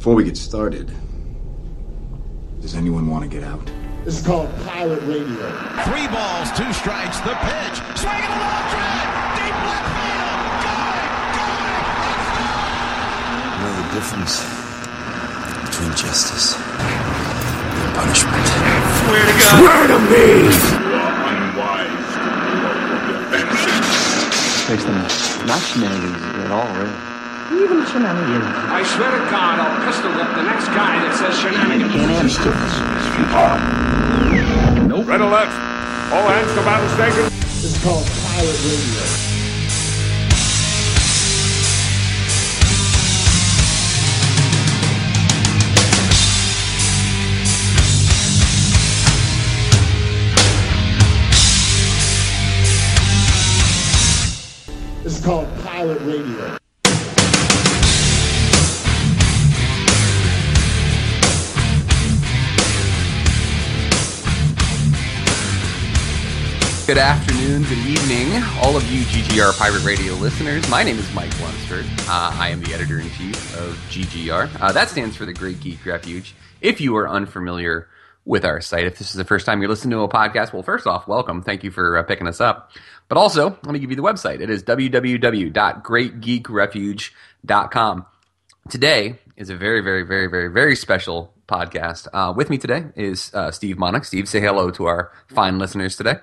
Before we get started, does anyone want to get out? This is called Pirate Radio. Three balls, two strikes, the pitch. Swing and a long drive. Deep left field. Got it. Got it. You know the difference between justice and punishment. Swear to God. Swear to me! unwise to provoke offenses. Makes them not shenanigans at all, really. Even shenanigans. I swear to God, I'll pistol whip the next guy that says shenanigans. Can't have Nope. Red alert. All hands to battle station. This is called Pirate Radio. This is called Pirate Radio. Good afternoon, good evening, all of you GGR Pirate Radio listeners. My name is Mike Lunsford. Uh, I am the editor in chief of GGR. Uh, that stands for the Great Geek Refuge. If you are unfamiliar with our site, if this is the first time you're listening to a podcast, well, first off, welcome. Thank you for uh, picking us up. But also, let me give you the website. It is www.greatgeekrefuge.com. Today is a very, very, very, very, very special podcast. Uh, with me today is uh, Steve Monick. Steve, say hello to our fine listeners today.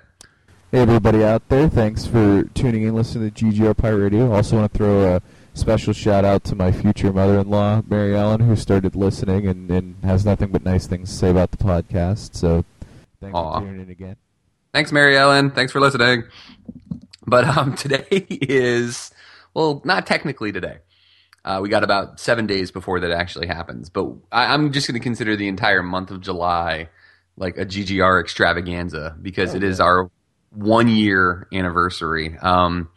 Hey everybody out there, thanks for tuning in, listening to GGR Pirate Radio. Also want to throw a special shout out to my future mother-in-law, Mary Ellen, who started listening and, and has nothing but nice things to say about the podcast. So thanks Aw. for tuning in again. Thanks, Mary Ellen. Thanks for listening. But um, today is, well, not technically today. Uh, we got about seven days before that actually happens. But I, I'm just going to consider the entire month of July like a GGR extravaganza because it is our one year anniversary. Um,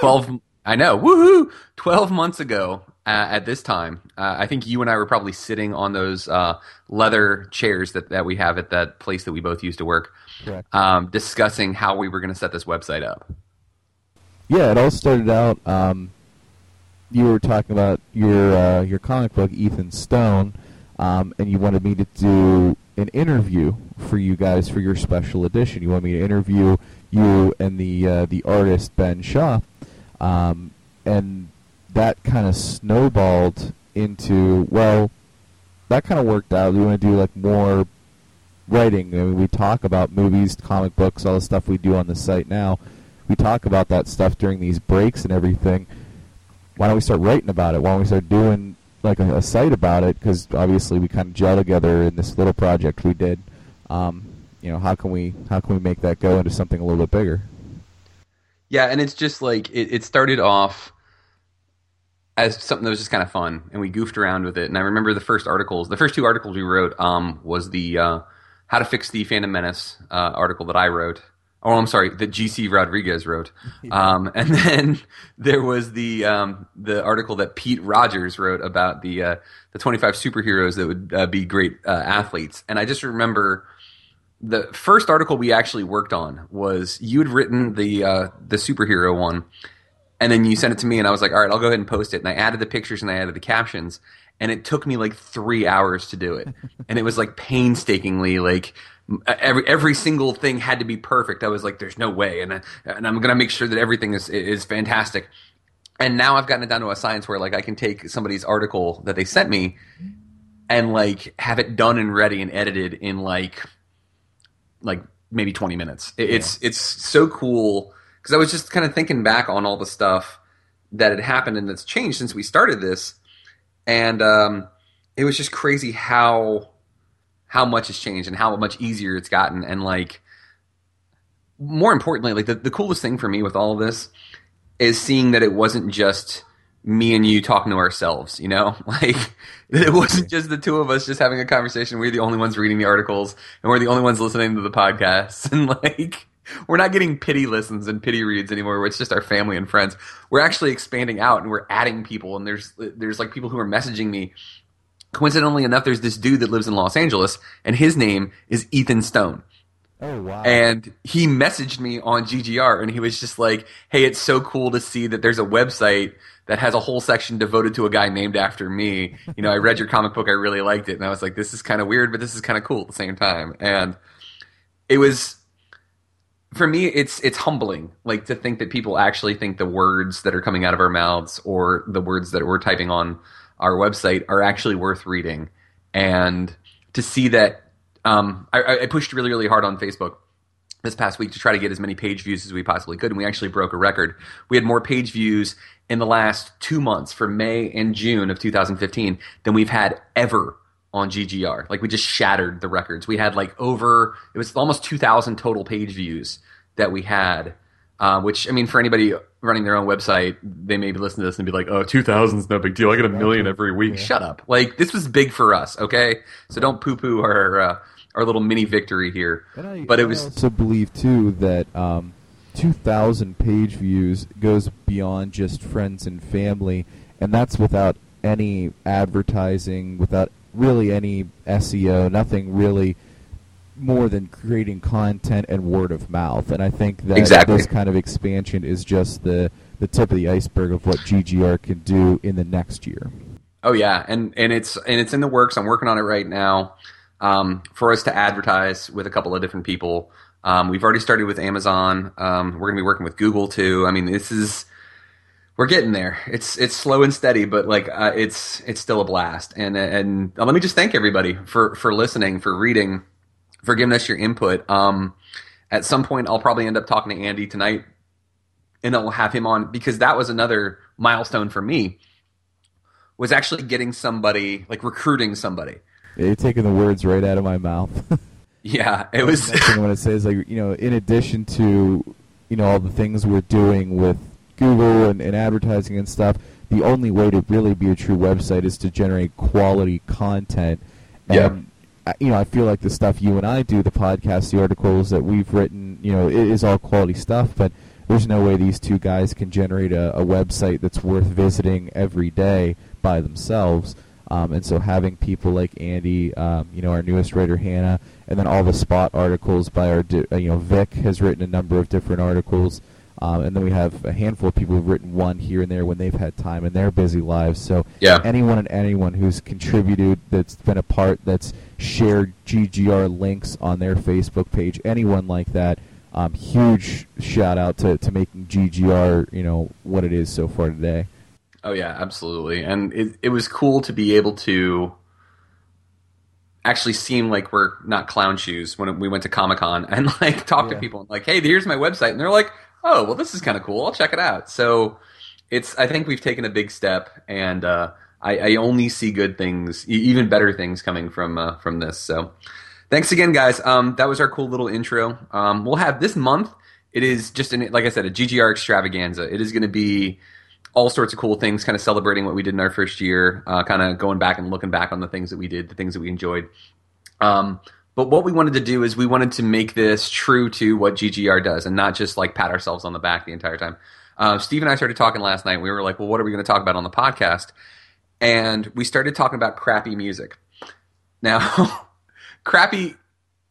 12, I know, woohoo! 12 months ago uh, at this time, uh, I think you and I were probably sitting on those uh, leather chairs that, that we have at that place that we both used to work, um, discussing how we were going to set this website up. Yeah, it all started out. Um, you were talking about your uh, your comic book, Ethan Stone, um, and you wanted me to do an interview for you guys for your special edition. You want me to interview you and the uh, the artist Ben Shaw, um, and that kind of snowballed into well, that kind of worked out. We want to do like more writing. I mean, we talk about movies, comic books, all the stuff we do on the site now. We talk about that stuff during these breaks and everything. Why don't we start writing about it? Why don't we start doing like a, a site about it? Because obviously we kind of gel together in this little project we did. Um, you know, how can we how can we make that go into something a little bit bigger? Yeah, and it's just like it, it started off as something that was just kind of fun, and we goofed around with it. And I remember the first articles, the first two articles we wrote, um, was the uh, "How to Fix the Phantom Menace" uh, article that I wrote. Oh, I'm sorry, that GC Rodriguez wrote. Um, and then there was the um, the article that Pete Rogers wrote about the uh, the 25 superheroes that would uh, be great uh, athletes. And I just remember the first article we actually worked on was you had written the uh, the superhero one, and then you sent it to me, and I was like, all right, I'll go ahead and post it. And I added the pictures and I added the captions, and it took me like three hours to do it, and it was like painstakingly like. Every every single thing had to be perfect. I was like, "There's no way," and I, and I'm gonna make sure that everything is is fantastic. And now I've gotten it down to a science where like I can take somebody's article that they sent me and like have it done and ready and edited in like like maybe 20 minutes. It, It's it's so cool because I was just kind of thinking back on all the stuff that had happened and that's changed since we started this, and um, it was just crazy how how much has changed and how much easier it's gotten and like more importantly like the, the coolest thing for me with all of this is seeing that it wasn't just me and you talking to ourselves, you know? Like it wasn't just the two of us just having a conversation. We're the only ones reading the articles and we're the only ones listening to the podcasts and like we're not getting pity listens and pity reads anymore where it's just our family and friends. We're actually expanding out and we're adding people and there's there's like people who are messaging me coincidentally enough, there's this dude that lives in Los Angeles, and his name is Ethan Stone. Oh wow! And he messaged me on GGR and he was just like, "Hey, it's so cool to see that there's a website that has a whole section devoted to a guy named after me. You know, I read your comic book, I really liked it, and I was like, this is kind of weird, but this is kind of cool at the same time." And it was for me it's it's humbling like to think that people actually think the words that are coming out of our mouths or the words that we're typing on our website are actually worth reading and to see that um, I, I pushed really really hard on facebook this past week to try to get as many page views as we possibly could and we actually broke a record we had more page views in the last two months for may and june of 2015 than we've had ever on GGR. Like we just shattered the records. We had like over it was almost 2000 total page views that we had. Uh, which I mean, for anybody running their own website, they may be listening to this and be like, "Oh, 2,000 is no big deal. I get a million every week." Yeah. Shut up! Like this was big for us, okay? So don't poo-poo our uh, our little mini victory here. I, but it I was also believe too that um, 2,000 page views goes beyond just friends and family, and that's without any advertising, without really any SEO, nothing really more than creating content and word of mouth. And I think that exactly. this kind of expansion is just the the tip of the iceberg of what GGR can do in the next year. Oh yeah, and and it's and it's in the works. I'm working on it right now um, for us to advertise with a couple of different people. Um, we've already started with Amazon. Um, we're going to be working with Google too. I mean, this is we're getting there. It's it's slow and steady, but like uh, it's it's still a blast. And and uh, let me just thank everybody for for listening, for reading, for giving us your input. Um, at some point, I'll probably end up talking to Andy tonight, and I'll have him on because that was another milestone for me. Was actually getting somebody like recruiting somebody. Yeah, you're taking the words right out of my mouth. yeah, it was. Thing I want to say is like you know, in addition to you know all the things we're doing with Google and, and advertising and stuff, the only way to really be a true website is to generate quality content. And, yeah. You know, I feel like the stuff you and I do, the podcast, the articles that we've written, you know, it is all quality stuff, but there's no way these two guys can generate a, a website that's worth visiting every day by themselves. Um, and so having people like Andy, um, you know, our newest writer Hannah, and then all the spot articles by our, uh, you know, Vic has written a number of different articles. Um, and then we have a handful of people who've written one here and there when they've had time in their busy lives. So yeah. anyone and anyone who's contributed, that's been a part, that's shared GGR links on their Facebook page, anyone like that, um, huge shout out to, to making GGR, you know, what it is so far today. Oh yeah, absolutely. And it, it was cool to be able to actually seem like we're not clown shoes when we went to Comic Con and like talk Yeah. to people and like, hey, here's my website, and they're like, oh, well, this is kind of cool. I'll check it out. So it's I think we've taken a big step, and uh, I, I only see good things, even better things coming from uh, from this. So thanks again, guys. Um, that was our cool little intro. Um, we'll have this month. It is just an, like I said, a GGR extravaganza. It is going to be all sorts of cool things, kind of celebrating what we did in our first year, uh, kind of going back and looking back on the things that we did, the things that we enjoyed. Um, but what we wanted to do is we wanted to make this true to what GGR does and not just like pat ourselves on the back the entire time. Uh, Steve and I started talking last night. We were like, well, what are we going to talk about on the podcast? And we started talking about crappy music. Now, crappy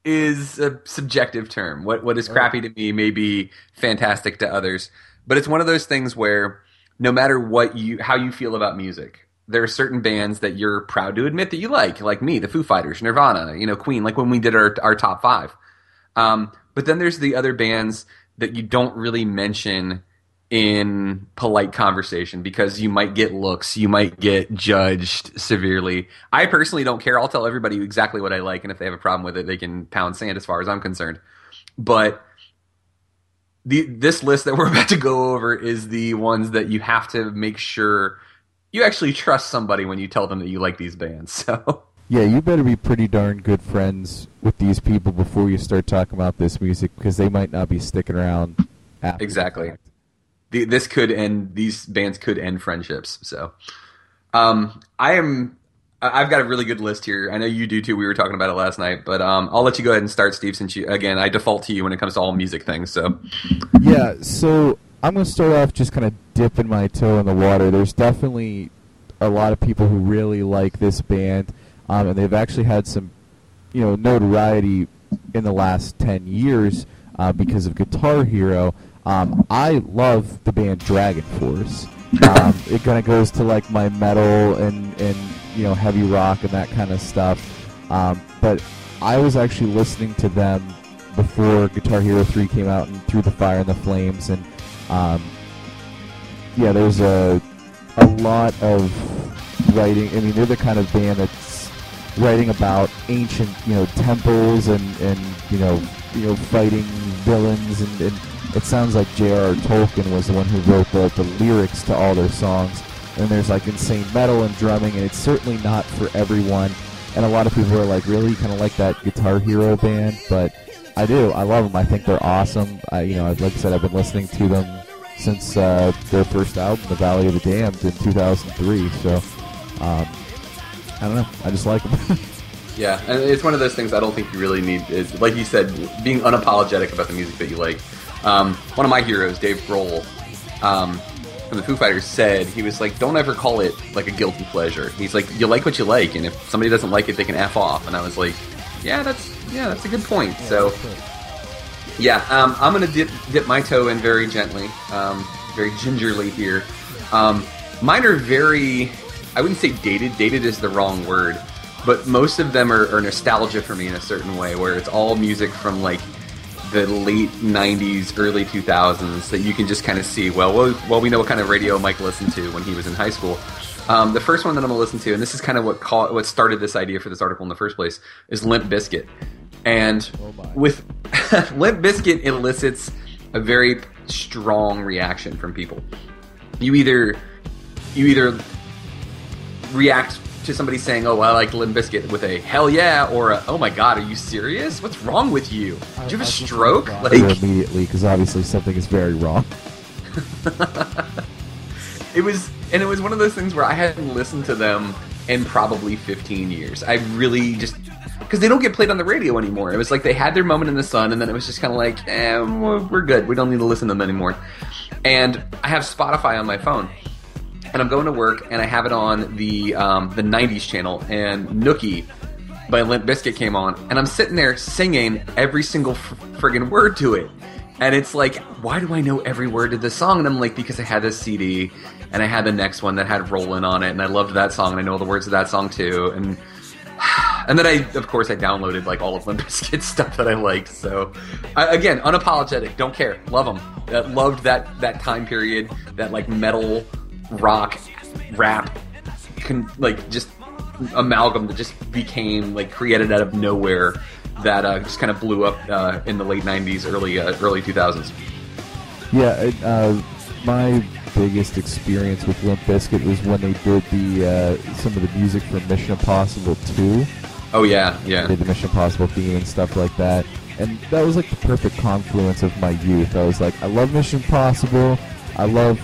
is a subjective term. What what is crappy to me may be fantastic to others, but it's one of those things where no matter what you how you feel about music, there are certain bands that you're proud to admit that you like, like me, the Foo Fighters, Nirvana, you know, Queen, like when we did our our top five. Um, but then there's the other bands that you don't really mention in polite conversation because you might get looks, you might get judged severely. I personally don't care. I'll tell everybody exactly what I like, and if they have a problem with it, they can pound sand as far as I'm concerned. But the this list that we're about to go over is the ones that you have to make sure you actually trust somebody when you tell them that you like these bands. So Yeah, you better be pretty darn good friends with these people before you start talking about this music because they might not be sticking around. After the Exactly. This could end these bands could end friendships. So um, I am I've got a really good list here. I know you do too. We were talking about it last night, but um, I'll let you go ahead and start, Steve. Since you again, I default to you when it comes to all music things. So Yeah, so I'm going to start off just kind of dipping my toe in the water. There's definitely a lot of people who really like this band, um, and they've actually had some, you know, notoriety in the last ten years uh, because of Guitar Hero. Um, I love the band Dragon Force. Um, it kind of goes to like my metal and and you know heavy rock and that kind of stuff. Um, but I was actually listening to them before Guitar Hero 3 came out and Through the Fire and the Flames and um, yeah, there's a a lot of writing. I mean, they're the kind of band that's writing about ancient, you know, temples and and you know, you know, fighting villains, and, and it sounds like J.R.R. Tolkien was the one who wrote the the lyrics to all their songs. And there's like insane metal and drumming, and it's certainly not for everyone. And a lot of people are like, really, kind of like that Guitar Hero band, but I do. I love them. I think they're awesome. I, you know, like I said, I've been listening to them since uh, their first album, The Valley of the Damned, in 2003. So, um, I don't know. I just like them. Yeah, and it's one of those things I don't think you really need. Is like you said, being unapologetic about the music that you like. Um, one of my heroes, Dave Grohl, um, from the Foo Fighters, said he was like, "Don't ever call it like a guilty pleasure." He's like, "You like what you like, and if somebody doesn't like it, they can f off." And I was like, "Yeah, that's yeah, that's a good point." So, yeah, um, I'm gonna dip dip my toe in very gently, um, very gingerly here. Um, mine are very, I wouldn't say dated. Dated is the wrong word but most of them are, are, nostalgia for me in a certain way, where it's all music from like the late '90s, early 2000s that you can just kind of see. Well, well, well, we know what kind of radio Mike listened to when he was in high school. Um, the first one that I'm gonna listen to, and this is kind of what call, what started this idea for this article in the first place, is Limp Bizkit. And with Limp Bizkit elicits a very strong reaction from people. You either you either react to somebody saying, "Oh, I like Limp Bizkit" with a "Hell yeah" or a "Oh my God, are you serious? What's wrong with you? Did you have a stroke?" Like immediately, because obviously something is very wrong. it was, and it was one of those things where I hadn't listened to them in probably 15 years. I really just because they don't get played on the radio anymore. It was like they had their moment in the sun, and then it was just kind of like, eh, we're good. We don't need to listen to them anymore. And I have Spotify on my phone, and I'm going to work, and I have it on the um, the '90s channel, and Nookie by Limp Bizkit came on, and I'm sitting there singing every single f- friggin' word to it. And it's like, why do I know every word of this song? And I'm like, because I had this CD, and I had the next one that had Rollin' on it, and I loved that song, and I know the words of that song too. And and then I, of course, I downloaded like all of Limp Bizkit stuff that I liked. So, I, again, unapologetic, don't care, love them. Loved that that time period, that like metal, rock, rap, con- like just amalgam that just became like created out of nowhere. That uh, just kind of blew up uh, in the late '90s, early uh, early 2000s. Yeah, it, uh, my biggest experience with Limp Bizkit was when they did the uh, some of the music for Mission Impossible 2. Oh yeah, yeah. They did the Mission Impossible theme and stuff like that, and that was like the perfect confluence of my youth. I was like, I love Mission Impossible, I love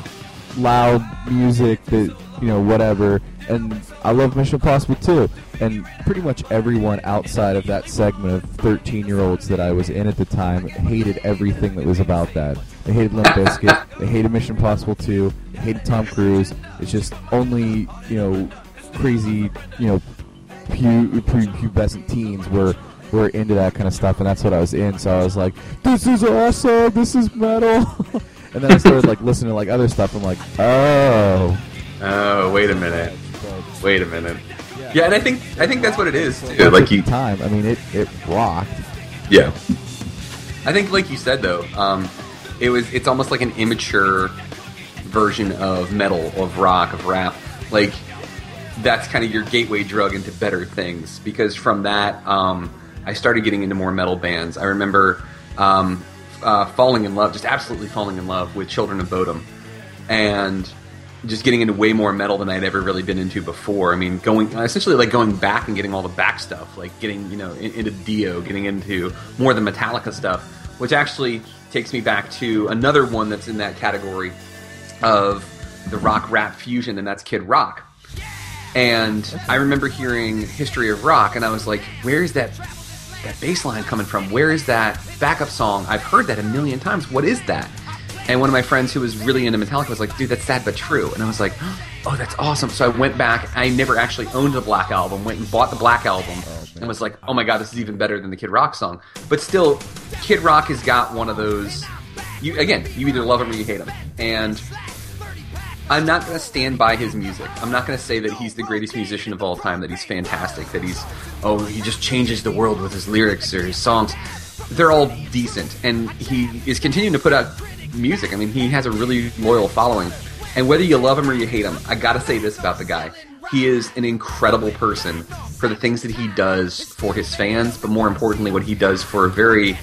loud music that you know whatever, and I love Mission Impossible too. And pretty much everyone outside of that segment of 13 year olds that I was in at the time hated everything that was about that. They hated Limp Bizkit. they hated Mission Impossible 2. They hated Tom Cruise. It's just only, you know, crazy, you know, pu- pubescent teens were were into that kind of stuff, and that's what I was in. So I was like, "This is awesome! This is metal!" and then I started like listening to like other stuff. I'm like, "Oh, oh, wait a minute, wait a minute." Yeah, and I think I think that's what it is too. Like you time. I mean, it it rocked. Yeah, I think like you said though, um, it was it's almost like an immature version of metal, of rock, of rap. Like that's kind of your gateway drug into better things. Because from that, um, I started getting into more metal bands. I remember um, uh, falling in love, just absolutely falling in love with Children of Bodom, and just getting into way more metal than I'd ever really been into before. I mean, going essentially like going back and getting all the back stuff, like getting you know in, into Dio, getting into more of the Metallica stuff, which actually takes me back to another one that's in that category of the rock rap fusion, and that's Kid Rock. And I remember hearing History of Rock, and I was like, "Where's that that bass line coming from? Where is that backup song? I've heard that a million times. What is that?" And one of my friends who was really into Metallica was like, "Dude, that's sad but true." And I was like, "Oh, that's awesome!" So I went back. I never actually owned the Black album. Went and bought the Black album, and was like, "Oh my god, this is even better than the Kid Rock song." But still, Kid Rock has got one of those. You again, you either love him or you hate him, and I'm not going to stand by his music. I'm not going to say that he's the greatest musician of all time, that he's fantastic, that he's, oh, he just changes the world with his lyrics or his songs. They're all decent, and he is continuing to put out music. I mean, he has a really loyal following. And whether you love him or you hate him, I got to say this about the guy. He is an incredible person for the things that he does for his fans, but more importantly, what he does for a very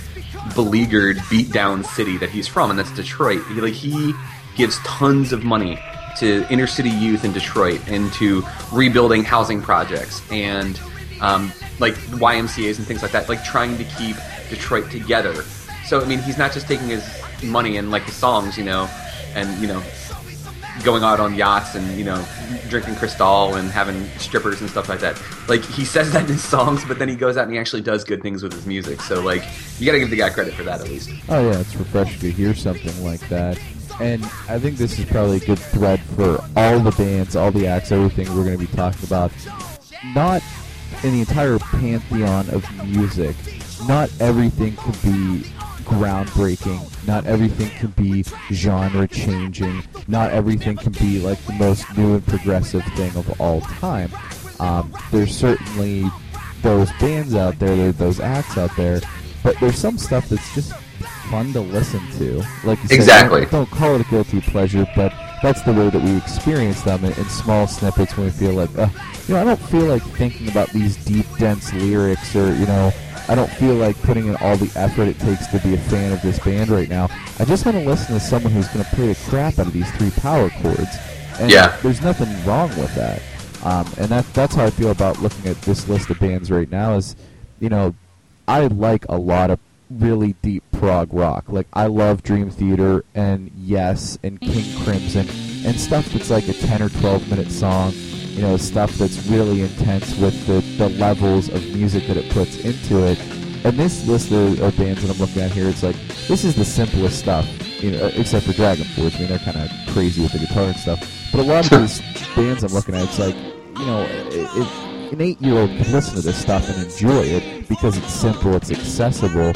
beleaguered, beat down city that he's from, and that's Detroit. He, like, he gives tons of money to inner city youth in Detroit and to rebuilding housing projects and um, like YMCA's and things like that, like trying to keep Detroit together. So I mean, he's not just taking his money and like his songs, you know, and you know, going out on yachts and you know, drinking Cristal and having strippers and stuff like that. Like he says that in his songs, but then he goes out and he actually does good things with his music. So like, you got to give the guy credit for that at least. Oh yeah, it's refreshing to hear something like that. And I think this is probably a good thread for all the bands, all the acts, everything we're going to be talking about. Not in the entire pantheon of music, not everything can be groundbreaking. Not everything can be genre changing. Not everything can be like the most new and progressive thing of all time. Um, there's certainly those bands out there those acts out there, but there's some stuff that's just fun to listen to. Like you said, Exactly. don't, don't call it a guilty pleasure, but that's the way that we experience them in, in small snippets when we feel like, uh, you know, I don't feel like thinking about these deep, dense lyrics, or you know, I don't feel like putting in all the effort it takes to be a fan of this band right now. I just want to listen to someone who's going to play the crap out of these three power chords. And Yeah. there's nothing wrong with that. Um, and that that's how I feel about looking at this list of bands right now. Is you know, I like a lot of really deep prog rock. Like I love Dream Theater and Yes and King Crimson and stuff that's like a 10 or 12 minute song. You know, stuff that's really intense with the, the levels of music that it puts into it. And this list of, of bands that I'm looking at here, it's like this is the simplest stuff. You know, uh, except for Dragon Force. I mean, they're kind of crazy with the guitar and stuff. But a lot of these bands I'm looking at, it's like, you know, it, it, an eight-year-old can listen to this stuff and enjoy it because it's simple, it's accessible.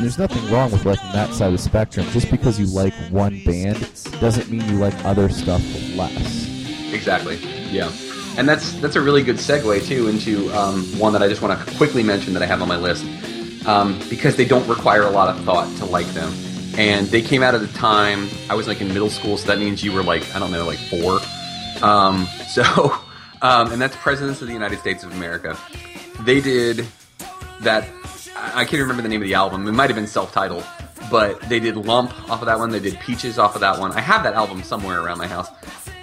There's nothing wrong with liking that side of the spectrum. Just because you like one band doesn't mean you like other stuff less. Exactly. Yeah. And that's that's a really good segue too into um, one that I just want to quickly mention that I have on my list um, because they don't require a lot of thought to like them, and they came out at a time I was like in middle school, so that means you were like I don't know like four. Um, so, um, and that's Presidents of the United States of America. They did that. I can't remember the name of the album. It might have been self-titled, but they did Lump off of that one. They did Peaches off of that one. I have that album somewhere around my house.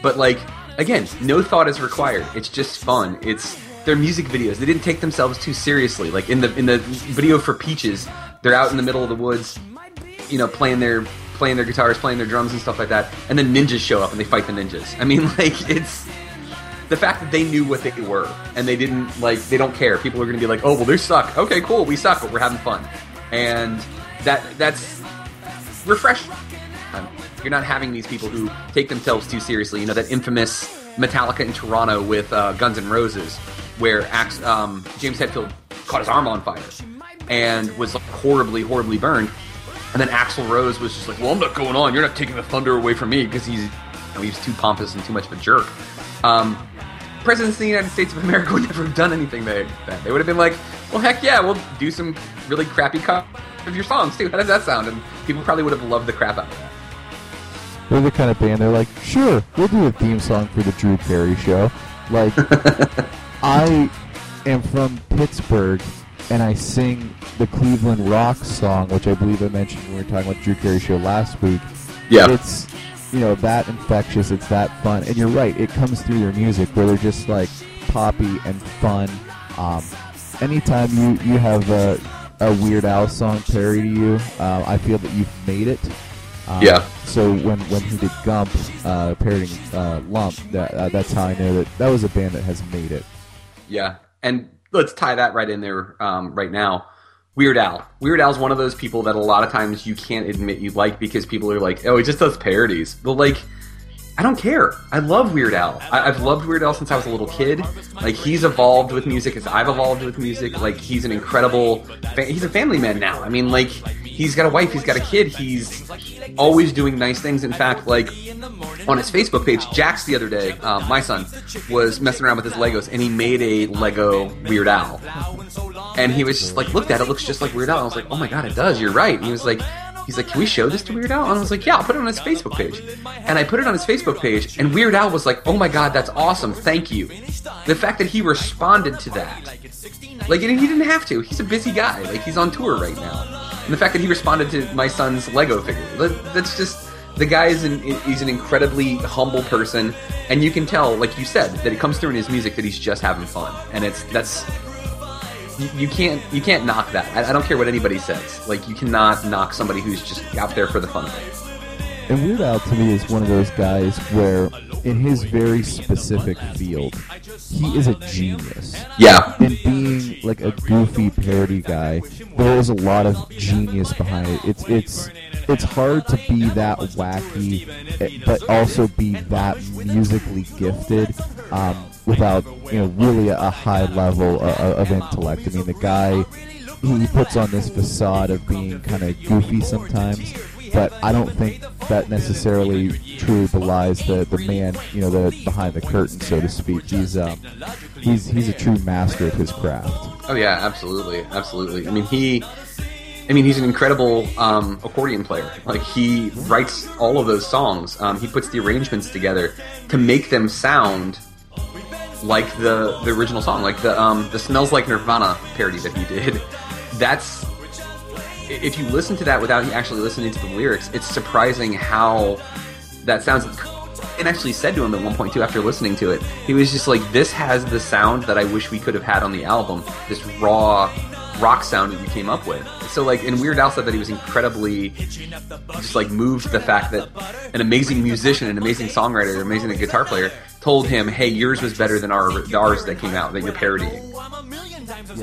But like again, no thought is required. It's just fun. It's their music videos. They didn't take themselves too seriously. Like in the in the video for Peaches, they're out in the middle of the woods, you know, playing their playing their guitars, playing their drums and stuff like that. And then ninjas show up and they fight the ninjas. I mean, like it's the fact that they knew what they were and they didn't like they don't care. People are going to be like, "Oh, well, they suck." Okay, cool, we suck, but we're having fun, and that that's refreshing. You're not having these people who take themselves too seriously. You know that infamous Metallica in Toronto with uh, Guns N' Roses, where Ax- um, James Hetfield caught his arm on fire and was like, horribly, horribly burned. And then Axl Rose was just like, "Well, I'm not going on. You're not taking the thunder away from me because he's, you know, he's too pompous and too much of a jerk." Um, presidents of the United States of America would never have done anything they, that. They would have been like, well, heck yeah, we'll do some really crappy cut of your songs too. How does that sound? And people probably would have loved the crap out of that. They're the kind of band they're like, sure, we'll do a theme song for the Drew Carey show. Like, I am from Pittsburgh, and I sing the Cleveland Rock song, which I believe I mentioned when we were talking about Drew Carey show last week. Yeah. It's, you know, that infectious, it's that fun. And you're right, it comes through their music where they're just like poppy and fun. Um, anytime you, you have a, a Weird Al song parody to you, uh, I feel that you've made it. Um, Yeah. So when when he did Gump, uh, parodying uh, Lump, that uh, that's how I know that that was a band that has made it. Yeah, and let's tie that right in there um, right now. Weird Al. Weird Al's one of those people that a lot of times you can't admit you like because people are like, oh, he just does parodies. But like, I don't care. I love Weird Al. I, I've loved Weird Al since I was a little kid. Like he's evolved with music as I've evolved with music. Like he's an incredible. Fa- he's a family man now. I mean, like he's got a wife. He's got a kid. He's always doing nice things. In fact, like on his Facebook page, Jax the other day, uh, my son was messing around with his Legos and he made a Lego Weird Al. And he was just like, looked at it, looks just like Weird Al. I was like, oh my god, it does. You're right. And he was like, he's like, can we show this to Weird Al? And I was like, yeah, I'll put it on his Facebook page. And I put it on his Facebook page, and Weird Al was like, oh my god, that's awesome. Thank you. The fact that he responded to that, like, and he didn't have to. He's a busy guy. Like, he's on tour right now. And the fact that he responded to my son's Lego figure, that, that's just. The guy is an he's an incredibly humble person, and you can tell, like you said, that it comes through in his music that he's just having fun, and it's that's you, you can't you can't knock that. I, I don't care what anybody says. Like you cannot knock somebody who's just out there for the fun of it. And Weird Al to me is one of those guys where, in his very specific field, he is a genius. Yeah. And being like a goofy parody guy, there is a lot of genius behind it. It's it's it's hard to be that wacky, eh, but also be that musically gifted um, without you know really a, a high level uh, of intellect. I mean, the guy he puts on this facade of being kind of goofy sometimes, but I don't think that necessarily truly belies the, the man, you know, the behind the curtain, so to speak. He's um, he's he's a true master of his craft. Oh yeah, absolutely, absolutely. I mean he. I mean, he's an incredible um, accordion player. Like he writes all of those songs. Um, he puts the arrangements together to make them sound like the the original song, like the um, the "Smells Like Nirvana" parody that he did. That's if you listen to that without actually listening to the lyrics, it's surprising how that sounds. And actually said to him at one point too, after listening to it, he was just like, "This has the sound that I wish we could have had on the album. This raw rock sound that you came up with." So like, and Weird Al said that he was incredibly just like moved the fact that an amazing musician, an amazing songwriter, an amazing guitar player told him, "Hey, yours was better than our ours that came out that you're parodying."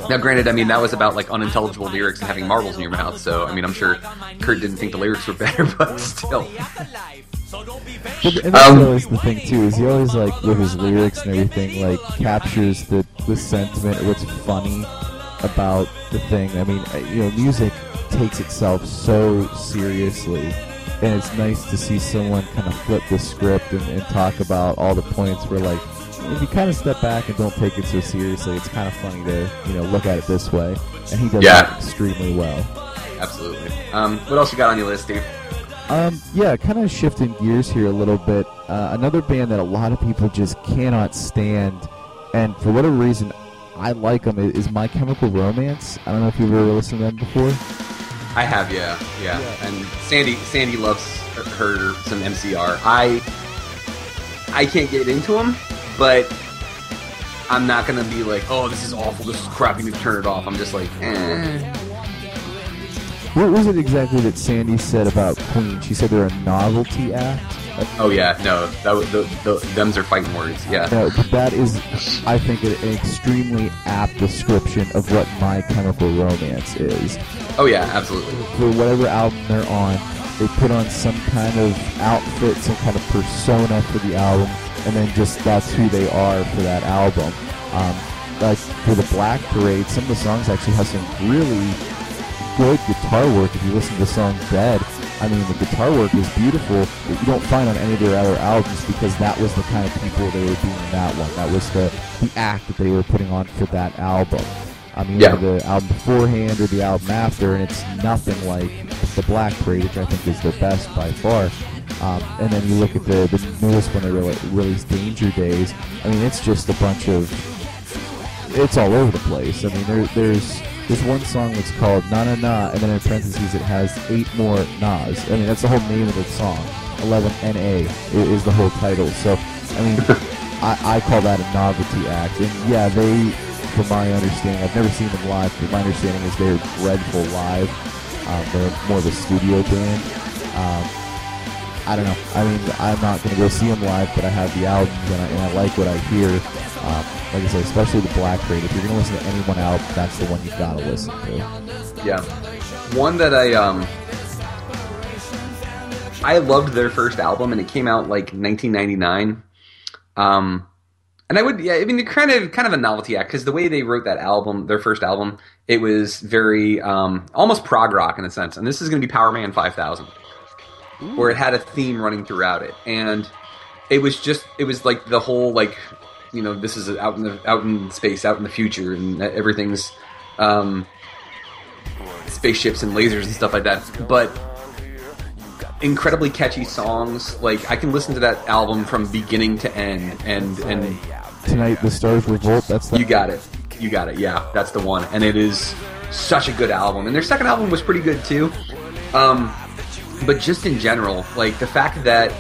Now, granted, I mean that was about like unintelligible lyrics and having marbles in your mouth. So, I mean, I'm sure Kurt didn't think the lyrics were better, but still. But, and that's Um, always the thing too. Is he always like with his lyrics and everything, like captures the the sentiment, or what's funny about the thing. I mean, uh, you know, music takes itself so seriously, and it's nice to see someone kind of flip the script and, and talk about all the points where like. If you kind of step back and don't take it so seriously, it's kind of funny to you know look at it this way, and he does Yeah. that extremely well. Absolutely. Um, what else you got on your list, Dave? Um, yeah, kind of shifting gears here a little bit. Uh, another band that a lot of people just cannot stand, and for whatever reason, I like them, is My Chemical Romance. I don't know if you've ever listened to them before. I have, yeah, yeah. And Sandy, Sandy loves her, her some MCR. I, I can't get into them, but I'm not gonna be like, oh, this is awful, this is crap, you need to turn it off. I'm just like, eh. What was it exactly that Sandy said about Queen? She said they're a novelty act. Oh yeah, no, that was the, the them's are fighting words. Yeah, No, but that is, I think, an extremely apt description of what My Chemical Romance is. oh yeah, absolutely. for whatever album they're on, they put on some kind of outfit, some kind of persona for the album, and then just that's who they are for that album. Um, like for the Black Parade, some of the songs actually have some really good guitar work. If you listen to the song Dead, I mean the guitar work is beautiful that you don't find on any of their other albums because that was the kind of people they were being in that one. That was the the act that they were putting on for that album. I mean, Yeah. the album beforehand or the album after, and it's nothing like the Black Parade, which I think is the best by far. Um, and then you look at the, the newest one they re- released, Danger Days. I mean, it's just a bunch of it's all over the place. I mean, there, there's there's one song that's called Na Na Na, and then in parentheses it has eight more Nas. I mean, that's the whole name of the song. 11 NA is the whole title. So, I mean, I, I call that a novelty act. And yeah, they, from my understanding, I've never seen them live, but my understanding is they're dreadful live. Um, they're more of a studio band. Um, I don't know. I mean, I'm not going to go see them live, but I have the albums and I, and I like what I hear. Um, like I said, especially the Black Parade. If you're going to listen to any one album, that's the one you've got to listen to. Yeah, one that I um I loved their first album, and it came out like 1999. Um, and I would, yeah, I mean, they're kind of kind of a novelty act because the way they wrote that album, their first album, it was very um, almost prog rock in a sense. And this is going to be Power Man 5000, where it had a theme running throughout it, and it was just, it was like the whole like, you know, this is out in the out in space, out in the future, and everything's um, spaceships and lasers and stuff like that. But incredibly catchy songs. Like I can listen to that album from beginning to end, and and Tonight, the Stars Revolt. That's the you got it, you got it. Yeah, that's the one, and it is such a good album. And their second album was pretty good too. Um, but just in general, like the fact that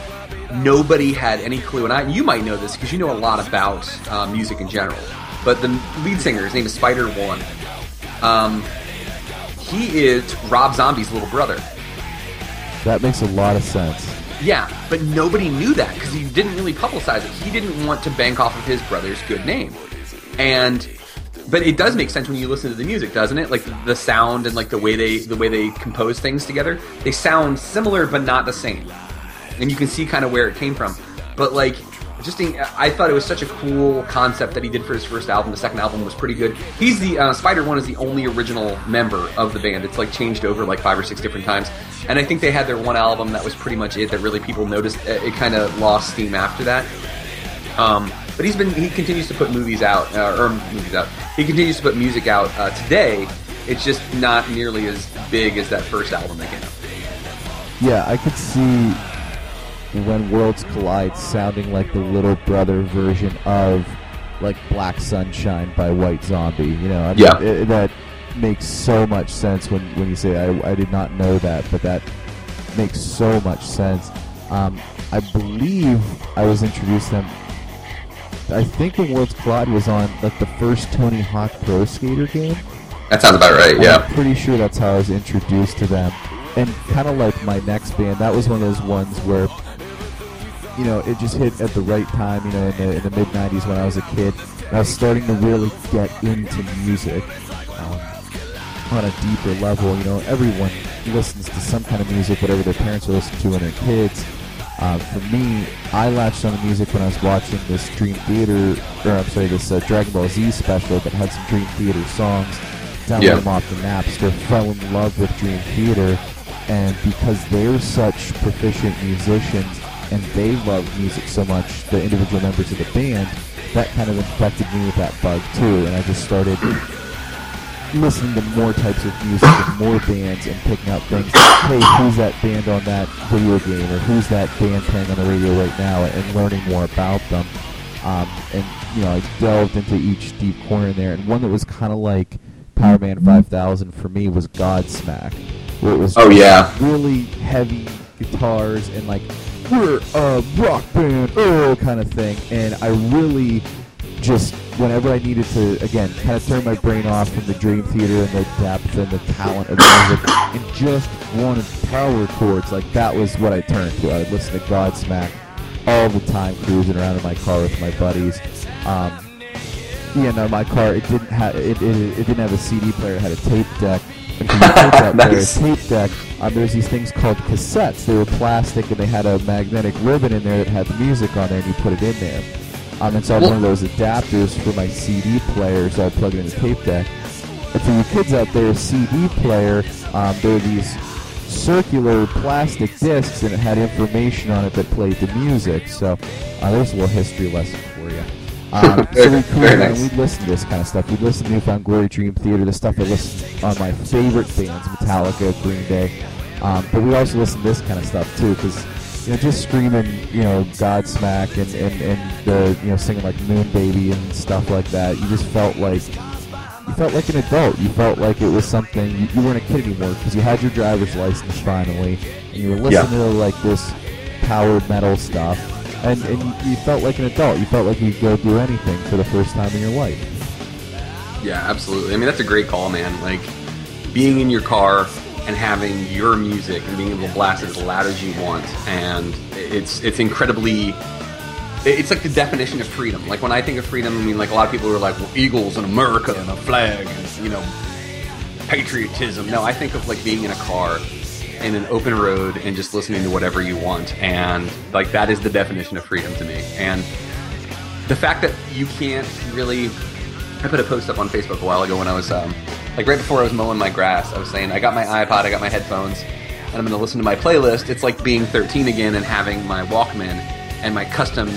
nobody had any clue, and I, you might know this because you know a lot about uh, music in general. But the lead singer, his name is Spider One. Um, he is Rob Zombie's little brother. That makes a lot of sense. Yeah, but nobody knew that because he didn't really publicize it. He didn't want to bank off of his brother's good name. And but it does make sense when you listen to the music, doesn't it? Like the sound and like the way they the way they compose things together. They sound similar but not the same. And you can see kind of where it came from. But like just I thought it was such a cool concept that he did for his first album. The second album was pretty good. He's the uh, Spider One is the only original member of the band. It's like changed over like five or six different times, and I think they had their one album that was pretty much it that really people noticed. It kind of lost steam after that. Um, but he's been he continues to put movies out uh, or movies out. He continues to put music out uh, today. It's just not nearly as big as that first album that came out. Yeah, I could see when worlds collide sounding like the little brother version of like black sunshine by white zombie you know I mean, yeah it, that makes so much sense when, when you say I, I did not know that but that makes so much sense um, i believe i was introduced to them i think when worlds collide was on like the first tony hawk pro skater game that sounds about right yeah i'm pretty sure that's how i was introduced to them and kind of like my next band that was one of those ones where you know, it just hit at the right time, you know, in the, in the mid 90s when I was a kid. And I was starting to really get into music um, on a deeper level. You know, everyone listens to some kind of music, whatever their parents are listening to when they're kids. Uh, for me, I latched on to music when I was watching this Dream Theater, or I'm sorry, this uh, Dragon Ball Z special that had some Dream Theater songs. Downloaded yeah. them off the Napster, fell in love with Dream Theater, and because they're such proficient musicians, and they love music so much, the individual members of the band, that kind of infected me with that bug too, and I just started listening to more types of music and more bands and picking out things. hey, who's that band on that video game, or who's that band playing on the radio right now, and learning more about them. Um, and you know, I delved into each deep corner in there, and one that was kind of like Power Man 5000 for me was Godsmack, where it was oh yeah really heavy guitars and like we're a rock band, oh, kind of thing. And I really just, whenever I needed to, again, kind of turn my brain off from the dream theater and the depth and the talent of music and just wanted power chords, like that was what I turned to. I would listen to Godsmack all the time, cruising around in my car with my buddies. Um, yeah, no, my car it didn't have it, it, it didn't have a CD player. It had a tape deck, and from the tape, nice. tape deck, um, there's these things called cassettes. They were plastic and they had a magnetic ribbon in there that had the music on there, and you put it in there. Um, and so I had one of those adapters for my CD player, so I plug it in the tape deck. And for you kids out there, a CD player, um, there are these circular plastic discs, and it had information on it that played the music. So uh, there's a little history lesson for you. Um, so we cool, nice. we'd listen to this kind of stuff. We'd listen to New Found Glory, Dream Theater, the stuff I listened on my favorite bands, Metallica, Green Day. Um, but we also listen to this kind of stuff too, because you know, just screaming, you know, Godsmack and, and, and the, you know, singing like Moon Baby and stuff like that. You just felt like you felt like an adult. You felt like it was something you, you weren't a kid anymore because you had your driver's license finally, and you were listening yeah. to like this power metal stuff and, and you felt like an adult. You felt like you could go do anything for the first time in your life. Yeah, absolutely. I mean, that's a great call, man. Like being in your car and having your music and being able to blast it as loud as you want, and it's it's incredibly. It's like the definition of freedom. Like when I think of freedom, I mean, like a lot of people are like well, Eagles and America and a flag and you know patriotism. No, I think of like being in a car in an open road and just listening to whatever you want. And like that is the definition of freedom to me. And the fact that you can't really I put a post up on Facebook a while ago when I was um, like right before I was mowing my grass. I was saying I got my iPod, I got my headphones, and I'm going to listen to my playlist. It's like being 13 again and having my Walkman and my custom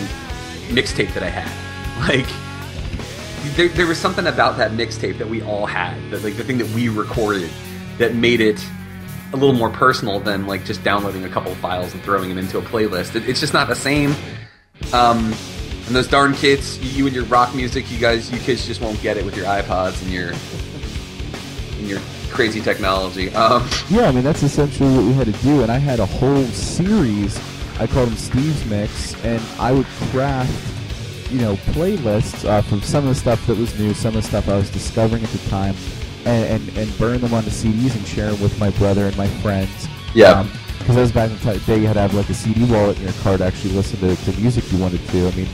mixtape that I had. Like there, there was something about that mixtape that we all had, that like the thing that we recorded, that made it a little more personal than like just downloading a couple of files and throwing them into a playlist. It, it's just not the same. Um, and those darn kids, you and your rock music, you guys, you kids just won't get it with your iPods and your and your crazy technology. Um, Yeah, I mean that's essentially what we had to do, and I had a whole series. I called them Steve's Mix, and I would craft, you know, playlists uh, from some of the stuff that was new, some of the stuff I was discovering at the time, and and, and burn them onto CDs and share them with my brother and my friends. Yeah. Because that was back in the day, you had to have like a CD wallet in your car to actually listen to, to music you wanted to. I mean,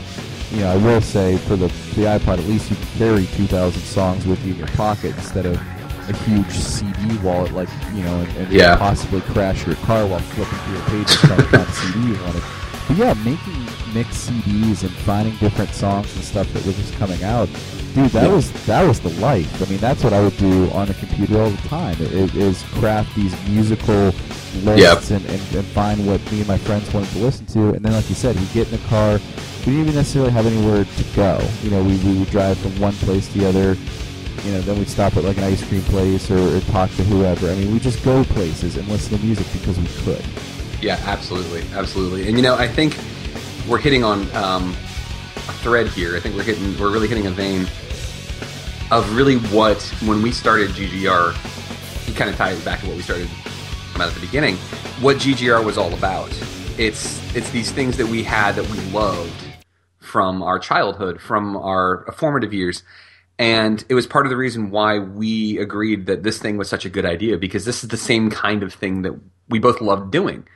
you know, I will say for the the iPod, at least you can carry 2,000 songs with you in your pocket instead of a huge CD wallet, like you know, and, and Yeah. possibly crash your car while flipping through your pages trying to find the CD you wanted. But yeah, making mixed CDs and finding different songs and stuff that was just coming out, dude, that was that was the life. I mean, that's what I would do on a computer all the time. It, it is craft these musical lists and, and, and find what me and my friends wanted to listen to, and then, like you said, we get in the car. We didn't even necessarily have anywhere to go. You know, we, we would drive from one place to the other. You know, then we'd stop at like an ice cream place or, or talk to whoever. I mean, we just go places and listen to music because we could. Yeah, absolutely, absolutely. And you know, I think we're hitting on um, a thread here. I think we're hitting, we're really hitting a vein of really what when we started GGR. It kind of ties back to what we started about at the beginning. What GGR was all about. It's it's these things that we had that we loved from our childhood, from our formative years. And it was part of the reason why we agreed that this thing was such a good idea because this is the same kind of thing that we both loved doing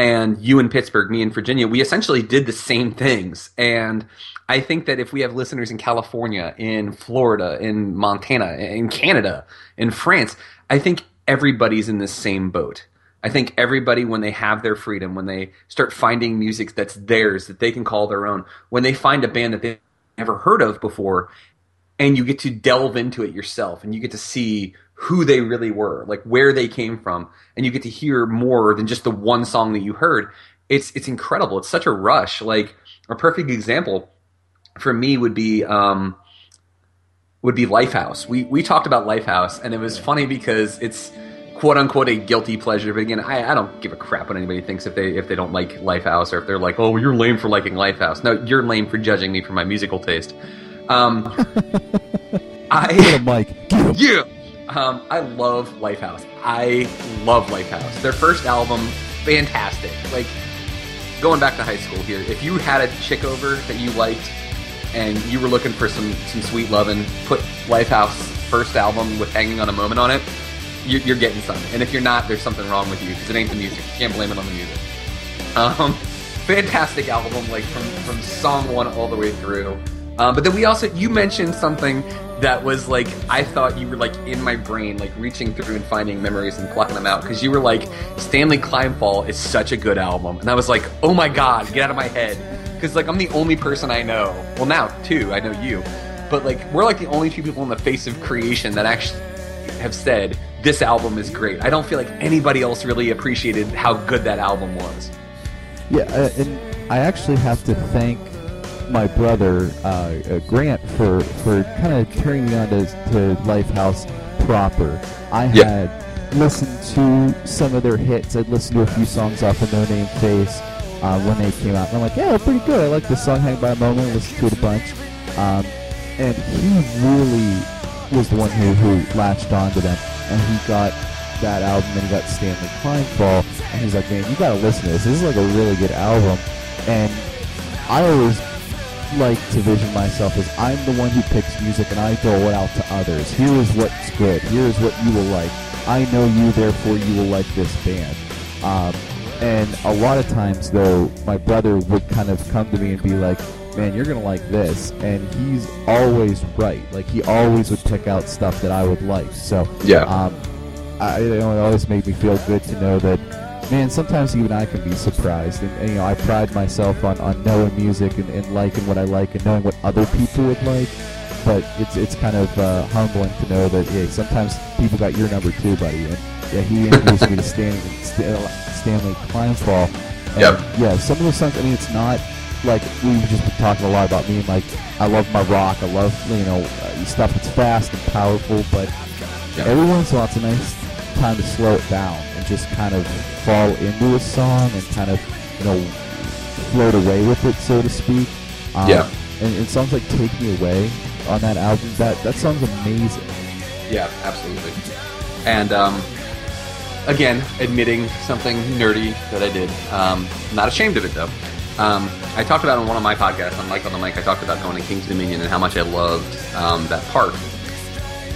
and you in Pittsburgh, me in Virginia, we essentially did the same things. And I think that if we have listeners in California, in Florida, in Montana, in Canada, in France, I think everybody's in the same boat. I think everybody, when they have their freedom, when they start finding music that's theirs, that they can call their own, when they find a band that they've never heard of before, and you get to delve into it yourself and you get to see who they really were, like where they came from, and you get to hear more than just the one song that you heard. It's it's incredible. It's such a rush. Like a perfect example for me would be um, would be Lifehouse. We we talked about Lifehouse, and it was funny because it's quote unquote a guilty pleasure. But again, I, I don't give a crap what anybody thinks if they if they don't like Lifehouse or if they're like, oh, you're lame for liking Lifehouse. No, you're lame for judging me for my musical taste. Um, I Get him, Mike. Get him. yeah. Um, I love Lifehouse. I love Lifehouse. Their first album, fantastic. Like going back to high school here, if you had a chick over that you liked and you were looking for some some sweet loving, put Lifehouse first album with "Hanging on a Moment" on it. You're, you're getting some. And if you're not, there's something wrong with you because it ain't the music. You can't blame it on the music. Um, fantastic album, like from from song one all the way through. Um, but then we also you mentioned something that was like I thought you were like in my brain, like reaching through and finding memories and plucking them out because you were like Stanley Climbfall is such a good album, and I was like, oh my god, get out of my head because like I'm the only person I know. Well, now two, I know you, but like we're like the only two people on the face of creation that actually have said this album is great. I don't feel like anybody else really appreciated how good that album was. Yeah, uh, and I actually have to thank my brother uh, uh, Grant for for kind of turning me on to, to Lifehouse proper. I Yeah. had listened to some of their hits. I'd listened to a few songs off of No Name Face uh, when they came out, and I'm like, yeah, pretty good. I like this song, Hang by a Moment. I listened to it a bunch, um, and he really was the one who, who latched onto them, and he got that album, and he got Stanley Climbfall, and he's like, man, you gotta listen to this. This is like a really good album, and I always like to vision myself as I'm the one who picks music and I throw it out to others. Here is what's good. Here is what you will like. I know you, therefore you will like this band. Um, and a lot of times, though, my brother would kind of come to me and be like, "Man, you're gonna like this," and he's always right. Like he always would pick out stuff that I would like. So Yeah. um, I, you know, it always made me feel good to know that, man, sometimes even I can be surprised. And, and you know, I pride myself on, on knowing music and, and liking what I like and knowing what other people would like. But it's it's kind of uh, humbling to know that yeah, sometimes people got your number too, buddy. And yeah, he introduced me to Stanley, Stanley Climbfall. And, Yep. Yeah, some of those songs. I mean, it's not like we've just been talking a lot about me. And like, I love my rock. I love you know uh, stuff that's fast and powerful. But Yeah. every once in a while, it's a nice time to slow it down and just kind of fall into a song and kind of you know float away with it, so to speak. Um, Yeah. And, and songs like "Take Me Away" on that album, that that song's amazing. Yeah, absolutely. And um, again, admitting something nerdy that I did. Um, not ashamed of it though. Um, I talked about on one of my podcasts on Mike on the Mic. I talked about going to King's Dominion and how much I loved um, that park.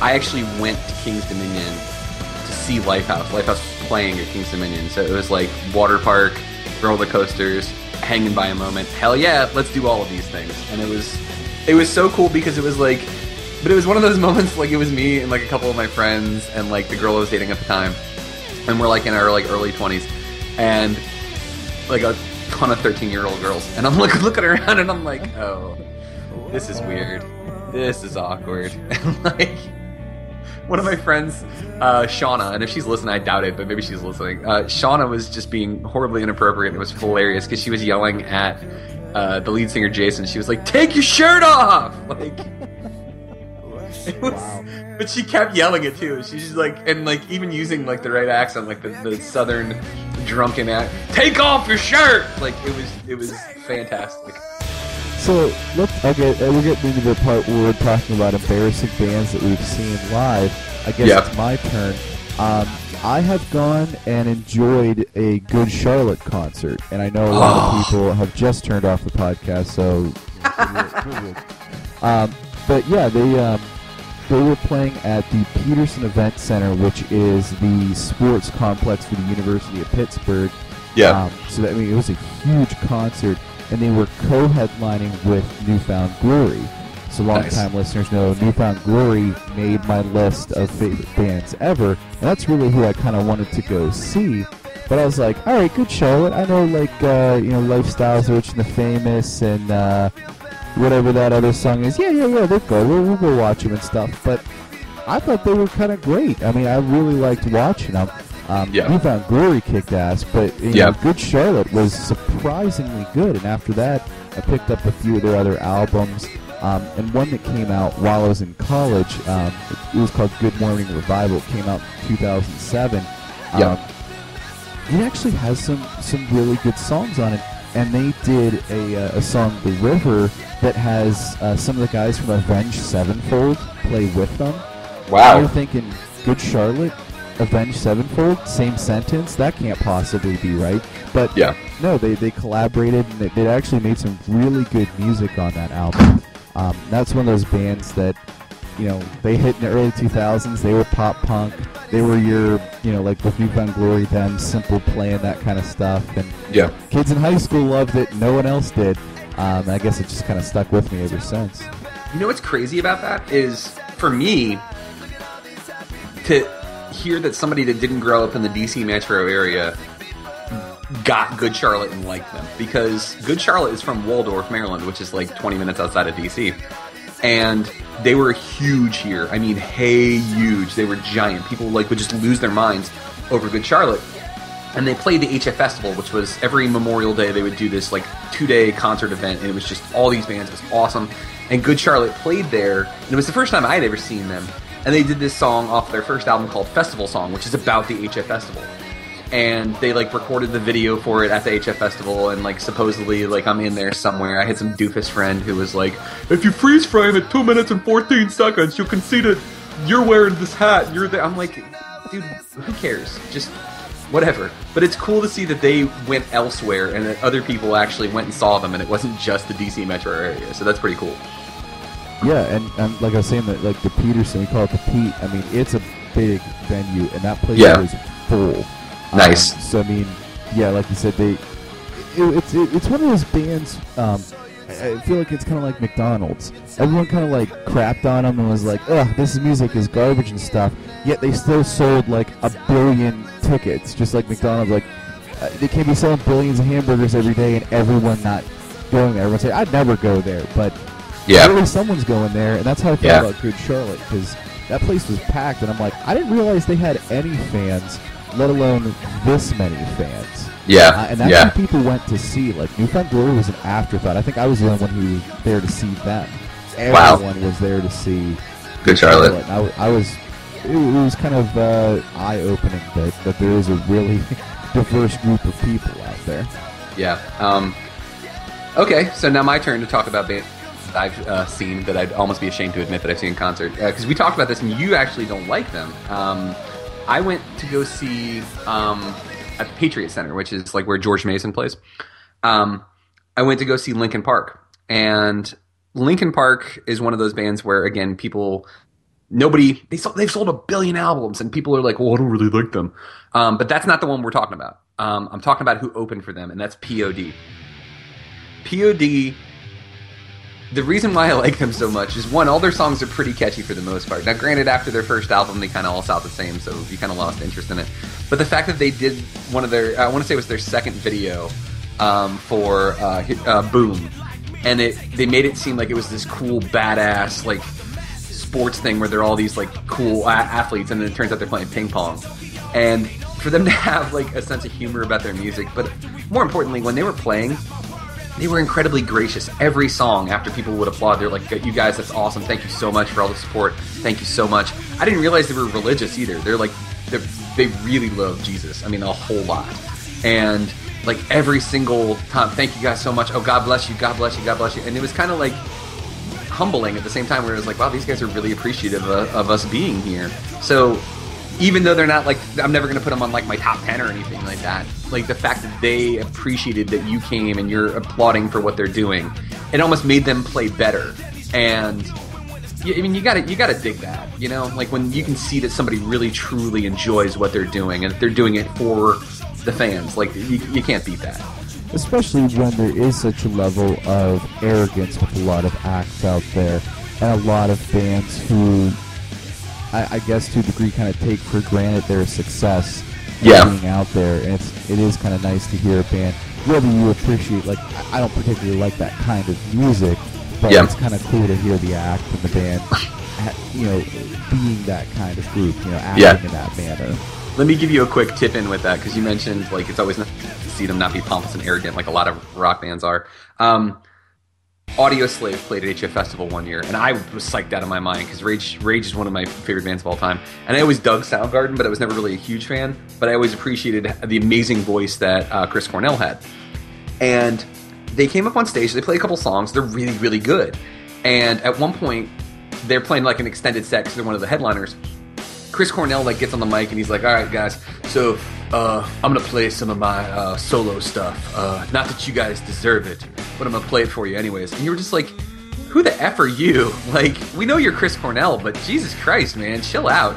I actually went to King's Dominion see Lifehouse. Lifehouse was playing at King's Dominion, so it was like water park, roller coasters, hanging by a moment. Hell yeah, let's do all of these things. And it was, it was so cool because it was like, but it was one of those moments like it was me and like a couple of my friends and like the girl I was dating at the time, and we're like in our like early twenties, and like a ton of thirteen year old girls, and I'm like looking around and I'm like, oh, this is weird, this is awkward, and like one of my friends, uh, Shauna, and if she's listening, I doubt it, but maybe she's listening. Uh, Shauna was just being horribly inappropriate. and It was hilarious because she was yelling at uh, the lead singer Jason. She was like, "Take your shirt off!" Like, it was, but she kept yelling it too. She's just like, and like even using like the right accent, like the, the southern drunken act. Take off your shirt! Like it was, it was fantastic. So let's okay, uh, we're getting into the part where we're talking about embarrassing bands that we've seen live. I guess Yeah. it's my turn. Um, I have gone and enjoyed a Good Charlotte concert, and I know a lot Oh. of people have just turned off the podcast. So, um, but yeah, they um, they were playing at the Petersen Event Center, which is the sports complex for the University of Pittsburgh. Um, so that, I mean, it was a huge concert, and they were co-headlining with New Found Glory. So long-time listeners know New Found Glory made my list of favorite bands ever, and that's really who I kind of wanted to go see. But I was like, all right, good Charlotte. I know, like, uh, you know, Lifestyles, Rich and the Famous, and uh, whatever that other song is. Yeah, yeah, yeah, they'll go. We'll, we'll go watch them and stuff. But I thought they were kind of great. I mean, I really liked watching them. Um, Yeah. New Found Glory kicked ass, but you know, Good Charlotte was surprisingly good. And after that, I picked up a few of their other albums. Um, and one that came out while I was in college, um, it was called Good Morning Revival. It came out in 2007. Yeah. Um, it actually has some some really good songs on it. And they did a, uh, a song, The River, that has uh, some of the guys from Avenged Sevenfold play with them. Wow. You're thinking, Good Charlotte, Avenged Sevenfold, same sentence? That can't possibly be right. But Yeah. no, they, they collaborated and they, they actually made some really good music on that album. Um, that's one of those bands that, you know, they hit in the early 2000s. They were pop punk. They were your, you know, like with New Found Glory, them, Simple Plan that kind of stuff. And Yeah. kids in high school loved it. No one else did. Um, I guess it just kind of stuck with me ever since. You know what's crazy about that is for me to hear that somebody that didn't grow up in the DC metro area got Good Charlotte and liked them because Good Charlotte is from Waldorf, Maryland, which is like 20 minutes outside of DC. And they were huge here. I mean, hey, huge. They were giant. People like would just lose their minds over Good Charlotte. And they played the HF Festival, which was every Memorial Day they would do this like two day concert event, and it was just all these bands. It was awesome. And Good Charlotte played there, and it was the first time I had ever seen them. And they did this song off their first album called Festival Song, which is about the HF Festival and they like recorded the video for it at the HF festival and like supposedly like I'm in there somewhere. I had some doofus friend who was like, if you freeze frame at two minutes and fourteen seconds, you can see that you're wearing this hat. You're there. I'm like, dude, who cares? Just whatever. But it's cool to see that they went elsewhere and that other people actually went and saw them, and it wasn't just the DC metro area. So that's pretty cool. Yeah, and, and like I was saying, that like the Petersen, we call it the Pete. I mean, it's a big venue, and that place Yeah. is full. Um, Nice. so I mean, yeah, like you said, they it, it's it, it's one of those bands. Um, I I feel like it's kind of like McDonald's. Everyone kind of like crapped on them and was like, "Ugh, this music is garbage and stuff." Yet they still sold like a billion tickets, just like McDonald's. Like uh, they can't be selling billions of hamburgers every day, and everyone not going there. Everyone say, "I'd never go there," but Yeah. clearly someone's going there, and that's how I felt Yeah. about Good Charlotte because that place was packed, and I'm like, I didn't realize they had any fans, let alone this many fans. Yeah, Uh, and that's yeah. who people went to see. Like New Newfound Glory was an afterthought. I think I was the only one who was there to see them. Wow. Everyone was there to see Good Charlotte. And I, w- I was. It, it was kind of uh, eye-opening that, that there is a really diverse group of people out there. Yeah. Um, okay, so now my turn to talk about bands I've uh, seen that I'd almost be ashamed to admit that I've seen in concert. Because we talked about this and you actually don't like them. Um, I went to go see um, at the Patriot Center, which is like where George Mason plays. Um, I went to go see Linkin Park. And Linkin Park is one of those bands where, again, people nobody they sold, they've sold a billion albums and people are like well i don't really like them um, but that's not the one we're talking about um, i'm talking about who opened for them and that's pod pod the reason why i like them so much is one all their songs are pretty catchy for the most part now granted after their first album they kind of all sound the same so you kind of lost interest in it but the fact that they did one of their i want to say it was their second video um, for uh, uh, boom and it they made it seem like it was this cool badass like sports thing where they're all these like cool a- athletes, and then it turns out they're playing ping pong. And for them to have like a sense of humor about their music, but more importantly, when they were playing, they were incredibly gracious. Every song, after people would applaud, they're like, "You guys, that's awesome! Thank you so much for all the support. Thank you so much." I didn't realize they were religious either. They're like, they're, they really love Jesus. I mean, a whole lot. And like every single time, thank you guys so much. Oh, God bless you. God bless you. God bless you. And it was kind of like humbling at the same time where it was like wow these guys are really appreciative of, of us being here so even though they're not like i'm never to put them on like my top 10 or anything like that like the fact that they appreciated that you came and you're applauding for what they're doing it almost made them play better and I mean, you gotta you gotta dig that, you know, like when you can see that somebody really truly enjoys what they're doing, and they're doing it for the fans, like you, you can't beat that. especially when there is such a level of arrogance with a lot of acts out there, and a lot of bands who, I, I guess, to a degree, kind of take for granted their success. Yeah. being out there, and it's it is kind of nice to hear a band. Whether you appreciate, like, I I don't particularly like that kind of music, but Yeah. it's kind of cool to hear the act and the band, you know, being that kind of group, you know, acting Yeah. in that manner. Let me give you a quick tip in with that because you mentioned like it's always nice to see them not be pompous and arrogant like a lot of rock bands are. Um, Audioslave played at HF Festival one year, and I was psyched out of my mind because Rage Rage is one of my favorite bands of all time. And I always dug Soundgarden, but I was never really a huge fan. But I always appreciated the amazing voice that uh, Chris Cornell had. And they came up on stage. They played a couple songs. They're really, really good. And at one point, they're playing like an extended set because they're one of the headliners. Chris Cornell like gets on the mic and he's like, "All right, guys, so uh, I'm gonna play some of my uh, solo stuff. Uh, not that you guys deserve it, but I'm gonna play it for you anyways." And you were just like, "Who the f are you? Like, we know you're Chris Cornell, but Jesus Christ, man, chill out."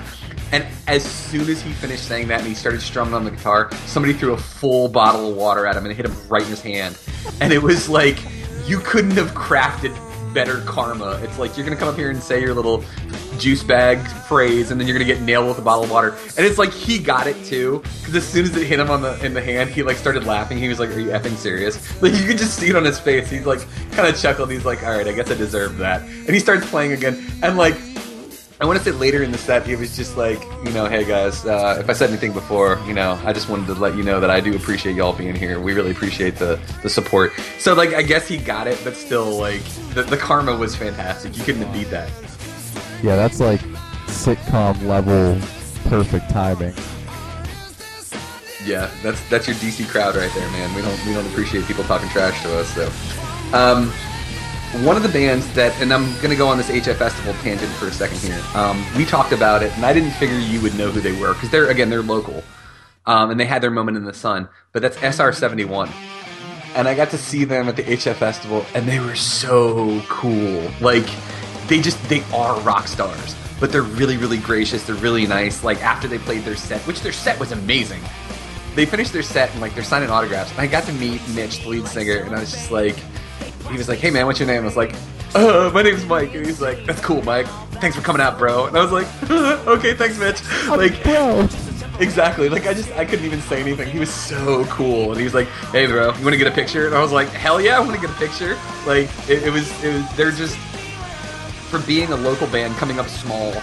And as soon as he finished saying that and he started strumming on the guitar, somebody threw a full bottle of water at him and it hit him right in his hand. And it was like, you couldn't have crafted better karma. It's like you're gonna come up here and say your little juice bag phrase, and then you're gonna get nailed with a bottle of water. And it's like he got it too, because as soon as it hit him on the in the hand, he like started laughing. He was like, "Are you effing serious?" Like you could just see it on his face. He's like kind of chuckled. He's like, "All right, I guess I deserve that." And he starts playing again, and like. I want to say later in the set, he was just like, you know, hey guys, uh, if I said anything before, you know, I just wanted to let you know that I do appreciate y'all being here. We really appreciate the, the support. So, like, I guess he got it, but still, like, the, the karma was fantastic. You couldn't beat that. Yeah, that's like sitcom level perfect timing. Yeah, that's that's your DC crowd right there, man. We don't we don't appreciate people talking trash to us. So, um, one of the bands that, and I'm gonna go on this HF Festival tangent for a second here. Um, we talked about it, and I didn't figure you would know who they were because they're again they're local, um, and they had their moment in the sun. But that's SR71, and I got to see them at the HF Festival, and they were so cool. Like they just they are rock stars, but they're really really gracious. They're really nice. Like after they played their set, which their set was amazing they finished their set and like they're signing autographs. And I got to meet Mitch, the lead singer, and I was just like, he was like, "Hey man, what's your name?" I was like, "Uh, my name's Mike," and he's like, "That's cool, Mike. Thanks for coming out, bro." And I was like, "Okay, thanks, Mitch." Like, bro. exactly. Like I just I couldn't even say anything. He was so cool, and he was like, "Hey, bro, you want to get a picture?" And I was like, "Hell yeah, I want to get a picture." Like it, it was it was they're just for being a local band coming up small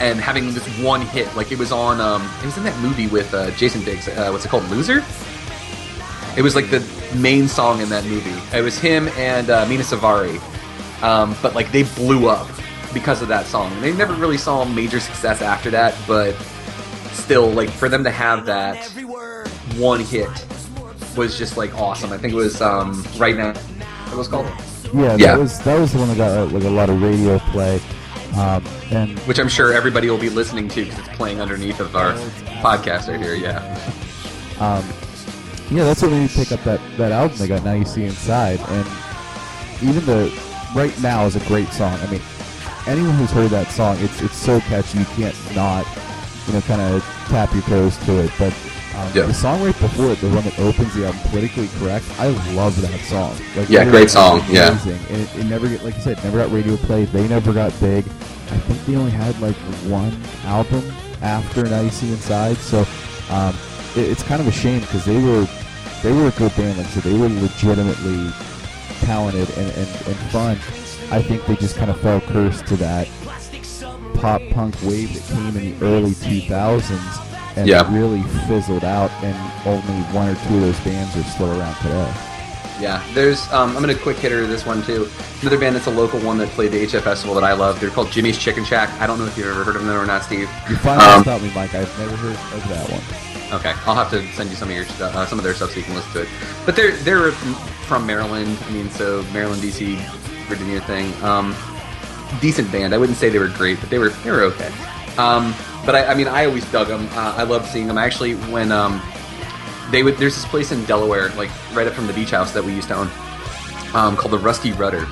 and having this one hit. Like it was on um it was in that movie with uh, Jason Biggs. Uh, what's it called? Loser. It was like the main song in that movie. It was him and uh, Mena Suvari. Um, but like they blew up because of that song. They never really saw major success after that, but still, like for them to have that one hit was just like awesome. I think it was um, right now. What was called? Yeah, that Yeah. was that was the one that got like a lot of radio play, um, and Which I'm sure everybody will be listening to because it's playing underneath of our podcast right here. Yeah. um, yeah, that's what made me pick up that, that album they got. Now you see inside, and even the right now is a great song. I mean, anyone who's heard that song, it's it's so catchy you can't not you know kind of tap your toes to it. But um, Yeah. the song right before it, the one that opens the album, politically correct, I love that song. Like, Yeah, great song, yeah. amazing. And it, it never get like you said, never got radio play. They never got big. I think they only had like one album after Now You See Inside. So um, it, it's kind of a shame because they were they were a good band. Like said, they were legitimately talented and, and, and fun. I think they just kind of fell cursed to that pop punk wave that came in the early 2000s and Yeah. really fizzled out, and only one or two of those bands are still around today. Yeah, there's. Um, I'm gonna quick hitter this one too. Another band that's a local one that played the HF Festival that I love. They're called Jimmy's Chicken Shack. I don't know if you've ever heard of them or not, Steve. You finally Um, stopped me, Mike. I've never heard of that one. Okay, I'll have to send you some of your uh, some of their stuff so you can listen to it. But they're they're from, from Maryland. I mean, so Maryland, DC, Virginia thing. Um, decent band. I wouldn't say they were great, but they were they were okay. Um, but I, I mean, I always dug them. Uh, I loved seeing them. Actually, when um, they would, there's this place in Delaware, like right up from the beach house that we used to own, um, called the Rusty Rudder,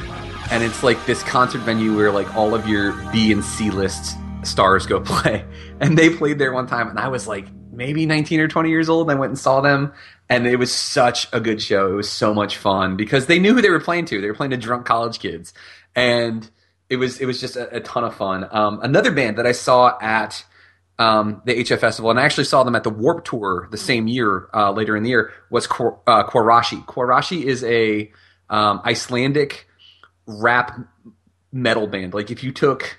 and it's like this concert venue where like all of your B and C list stars go play, and they played there one time, and I was like maybe 19 or 20 years old. And I went and saw them, and it was such a good show. It was so much fun because they knew who they were playing to. They were playing to drunk college kids, and it was it was just a, a ton of fun. Um, another band that I saw at um, the HF Festival, and I actually saw them at the Warp Tour the same year, uh, later in the year, was Kwar- uh, Quarashi. Quarashi is a um, Icelandic rap metal band. Like if you took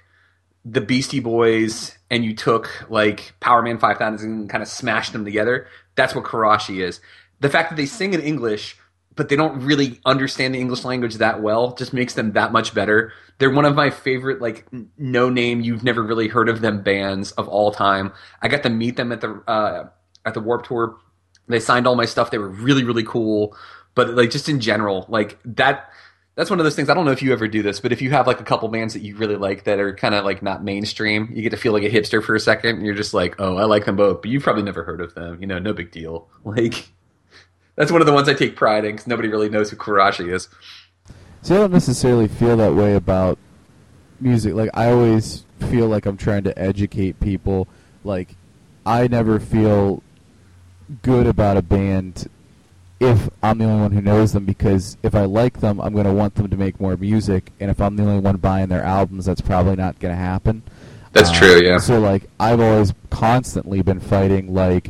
the Beastie Boys and you took like Powerman 5000 and kind of smashed them together, that's what Quarashi is. The fact that they sing in English, but they don't really understand the English language that well, just makes them that much better. They're one of my favorite, like, no name, you've never really heard of them bands of all time. I got to meet them at the uh, at the Warp Tour. They signed all my stuff. They were really, really cool. But like, just in general, like that that's one of those things. I don't know if you ever do this, but if you have like a couple bands that you really like that are kind of like not mainstream, you get to feel like a hipster for a second. And you're just like, oh, I like them both, but you've probably never heard of them. You know, no big deal. Like, that's one of the ones I take pride in because nobody really knows who Quarashi is. See, I don't necessarily feel that way about music. Like, I always feel like I'm trying to educate people. Like, I never feel good about a band if I'm the only one who knows them because if I like them, I'm going to want them to make more music, and if I'm the only one buying their albums, that's probably not going to happen. That's Uh, true, yeah. So like, I've always constantly been fighting like,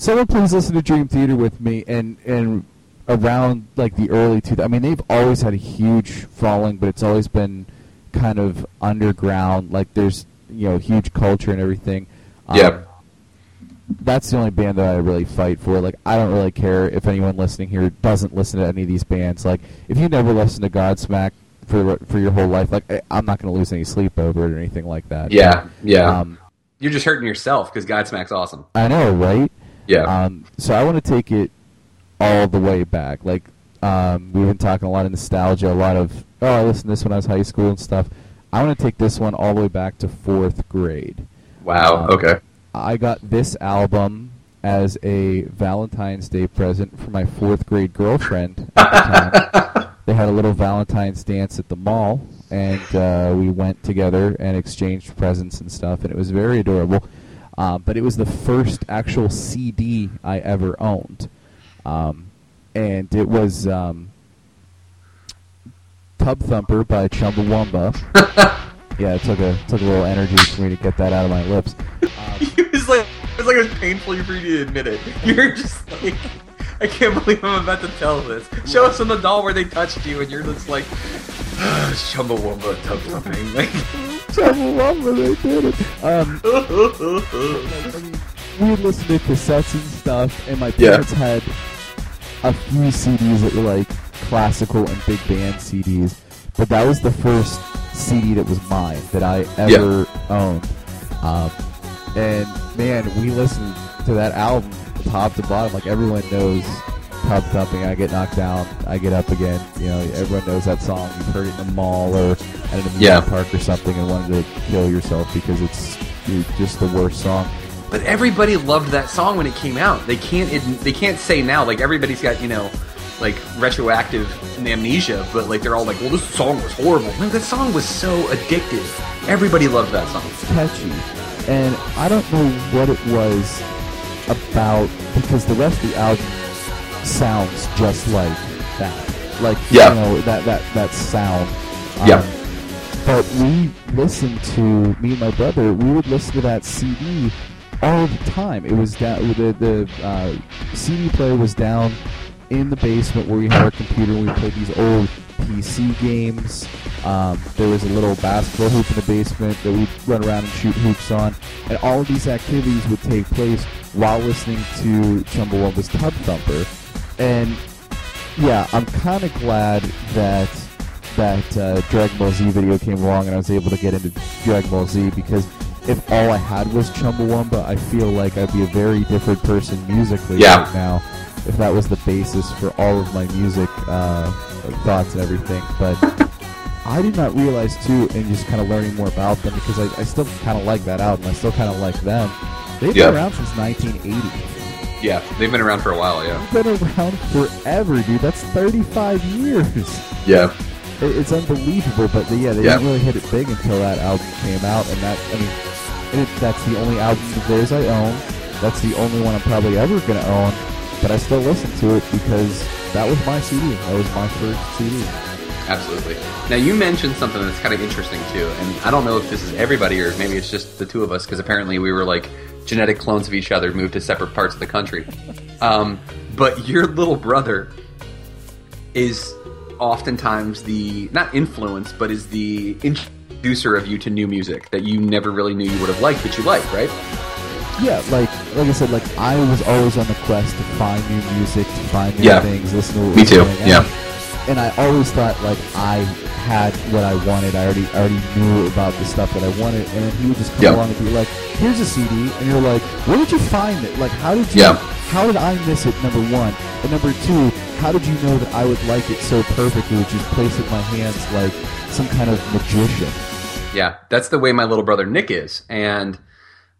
someone please listen to Dream Theater with me, and and around like the early two. I mean, they've always had a huge following, but it's always been kind of underground. Like there's you know huge culture and everything. Um, Yeah. That's the only band that I really fight for. Like, I don't really care if anyone listening here doesn't listen to any of these bands. Like, if you never listen to Godsmack for for your whole life, like, I- I'm not going to lose any sleep over it or anything like that. Yeah, yeah. Um, You're just hurting yourself because Godsmack's awesome. I know, right? Yeah. Um, so I want to take it all the way back. Like um, we've been talking a lot of nostalgia, a lot of oh, I listened to this when I was high school and stuff. I want to take this one all the way back to fourth grade. Wow. Um, okay. I got this album as a Valentine's Day present for my fourth grade girlfriend at the time. they had a little Valentine's dance at the mall, and uh, we went together and exchanged presents and stuff, and it was very adorable. Uh, but it was the first actual CD I ever owned, um, and it was um, Tub Thumper by Chumbawamba. yeah, it took a took a little energy for me to get that out of my lips. it was like it was like it was painful for you to admit it. You're just like, I can't believe I'm about to tell this. Show us on the doll where they touched you, and you're just like, Chumbawamba tub thumping. Like, Chumbawamba, they did it. Um, we would listen to cassettes and stuff, and my Yeah. parents had a few CDs that were like classical and big band CDs, but that was the first CD that was mine that I ever owned. Um, and man, we listened to that album top to bottom. Like everyone knows, Tub Thumping. I get knocked down, I get up again. You know, everyone knows that song. You've heard it in a mall or at an amusement Yeah. park or something, and wanted to kill yourself because it's you're just the worst song. but everybody loved that song when it came out. They can't ad- they can't say now. Like everybody's got you know. Like retroactive amnesia, but like they're all like, "Well, this song was horrible." No, that song was so addictive. Everybody loved that song. It's catchy, and I don't know what it was about because the rest of the album sounds just like that, like Yeah. you know that that that sound. Yeah. But we listened to me and my brother. We would listen to that CD all the time. It was down. The the uh, CD player was down in the basement where we had our computer. and We played these old PC games. Um, there was a little basketball hoop in the basement that we'd run around and shoot hoops on. And all of these activities would take place while listening to Chumbawamba's Tub Thumper. And yeah, I'm kind of glad that that uh, Dragon Ball Z video came along and I was able to get into Dragon Ball Z because if all I had was Chumbawamba, I feel like I'd be a very different person musically Yeah. right now if that was the basis for all of my music uh, thoughts and everything. But I did not realize too, and just kind of learning more about them because I, I still kind of like that album. I still kind of like them. They've Yeah. been around since 1980. Yeah, they've been around for a while. Yeah. they've Been around forever, dude. That's 35 years. Yeah. It, it's unbelievable, but they, yeah, they Yeah. didn't really hit it big until that album came out, and that I mean, it, that's the only album of theirs I own. That's the only one I'm probably ever gonna own, but I still listen to it because that was my CD. That was my first CD. Absolutely. Now you mentioned something that's kind of interesting too, and I don't know if this is everybody or maybe it's just the two of us because apparently we were like genetic clones of each other, moved to separate parts of the country. Um, but your little brother is oftentimes the not influence, but is the introducer of you to new music that you never really knew you would have liked, but you like, right? Yeah, like like I said, like I was always on the quest to find new music, to find new Yeah. things, listen to what Me too, yeah. And I always thought like I had what I wanted. I already I already knew about the stuff that I wanted, and then he would just come Yeah. along and be like, "Here's a CD," and you're like, "Where did you find it? Like, how did you? Yeah. How did I miss it? Number one, and number two, how did you know that I would like it so perfectly? Would just place it in my hands like some kind of magician?" Yeah, that's the way my little brother Nick is, and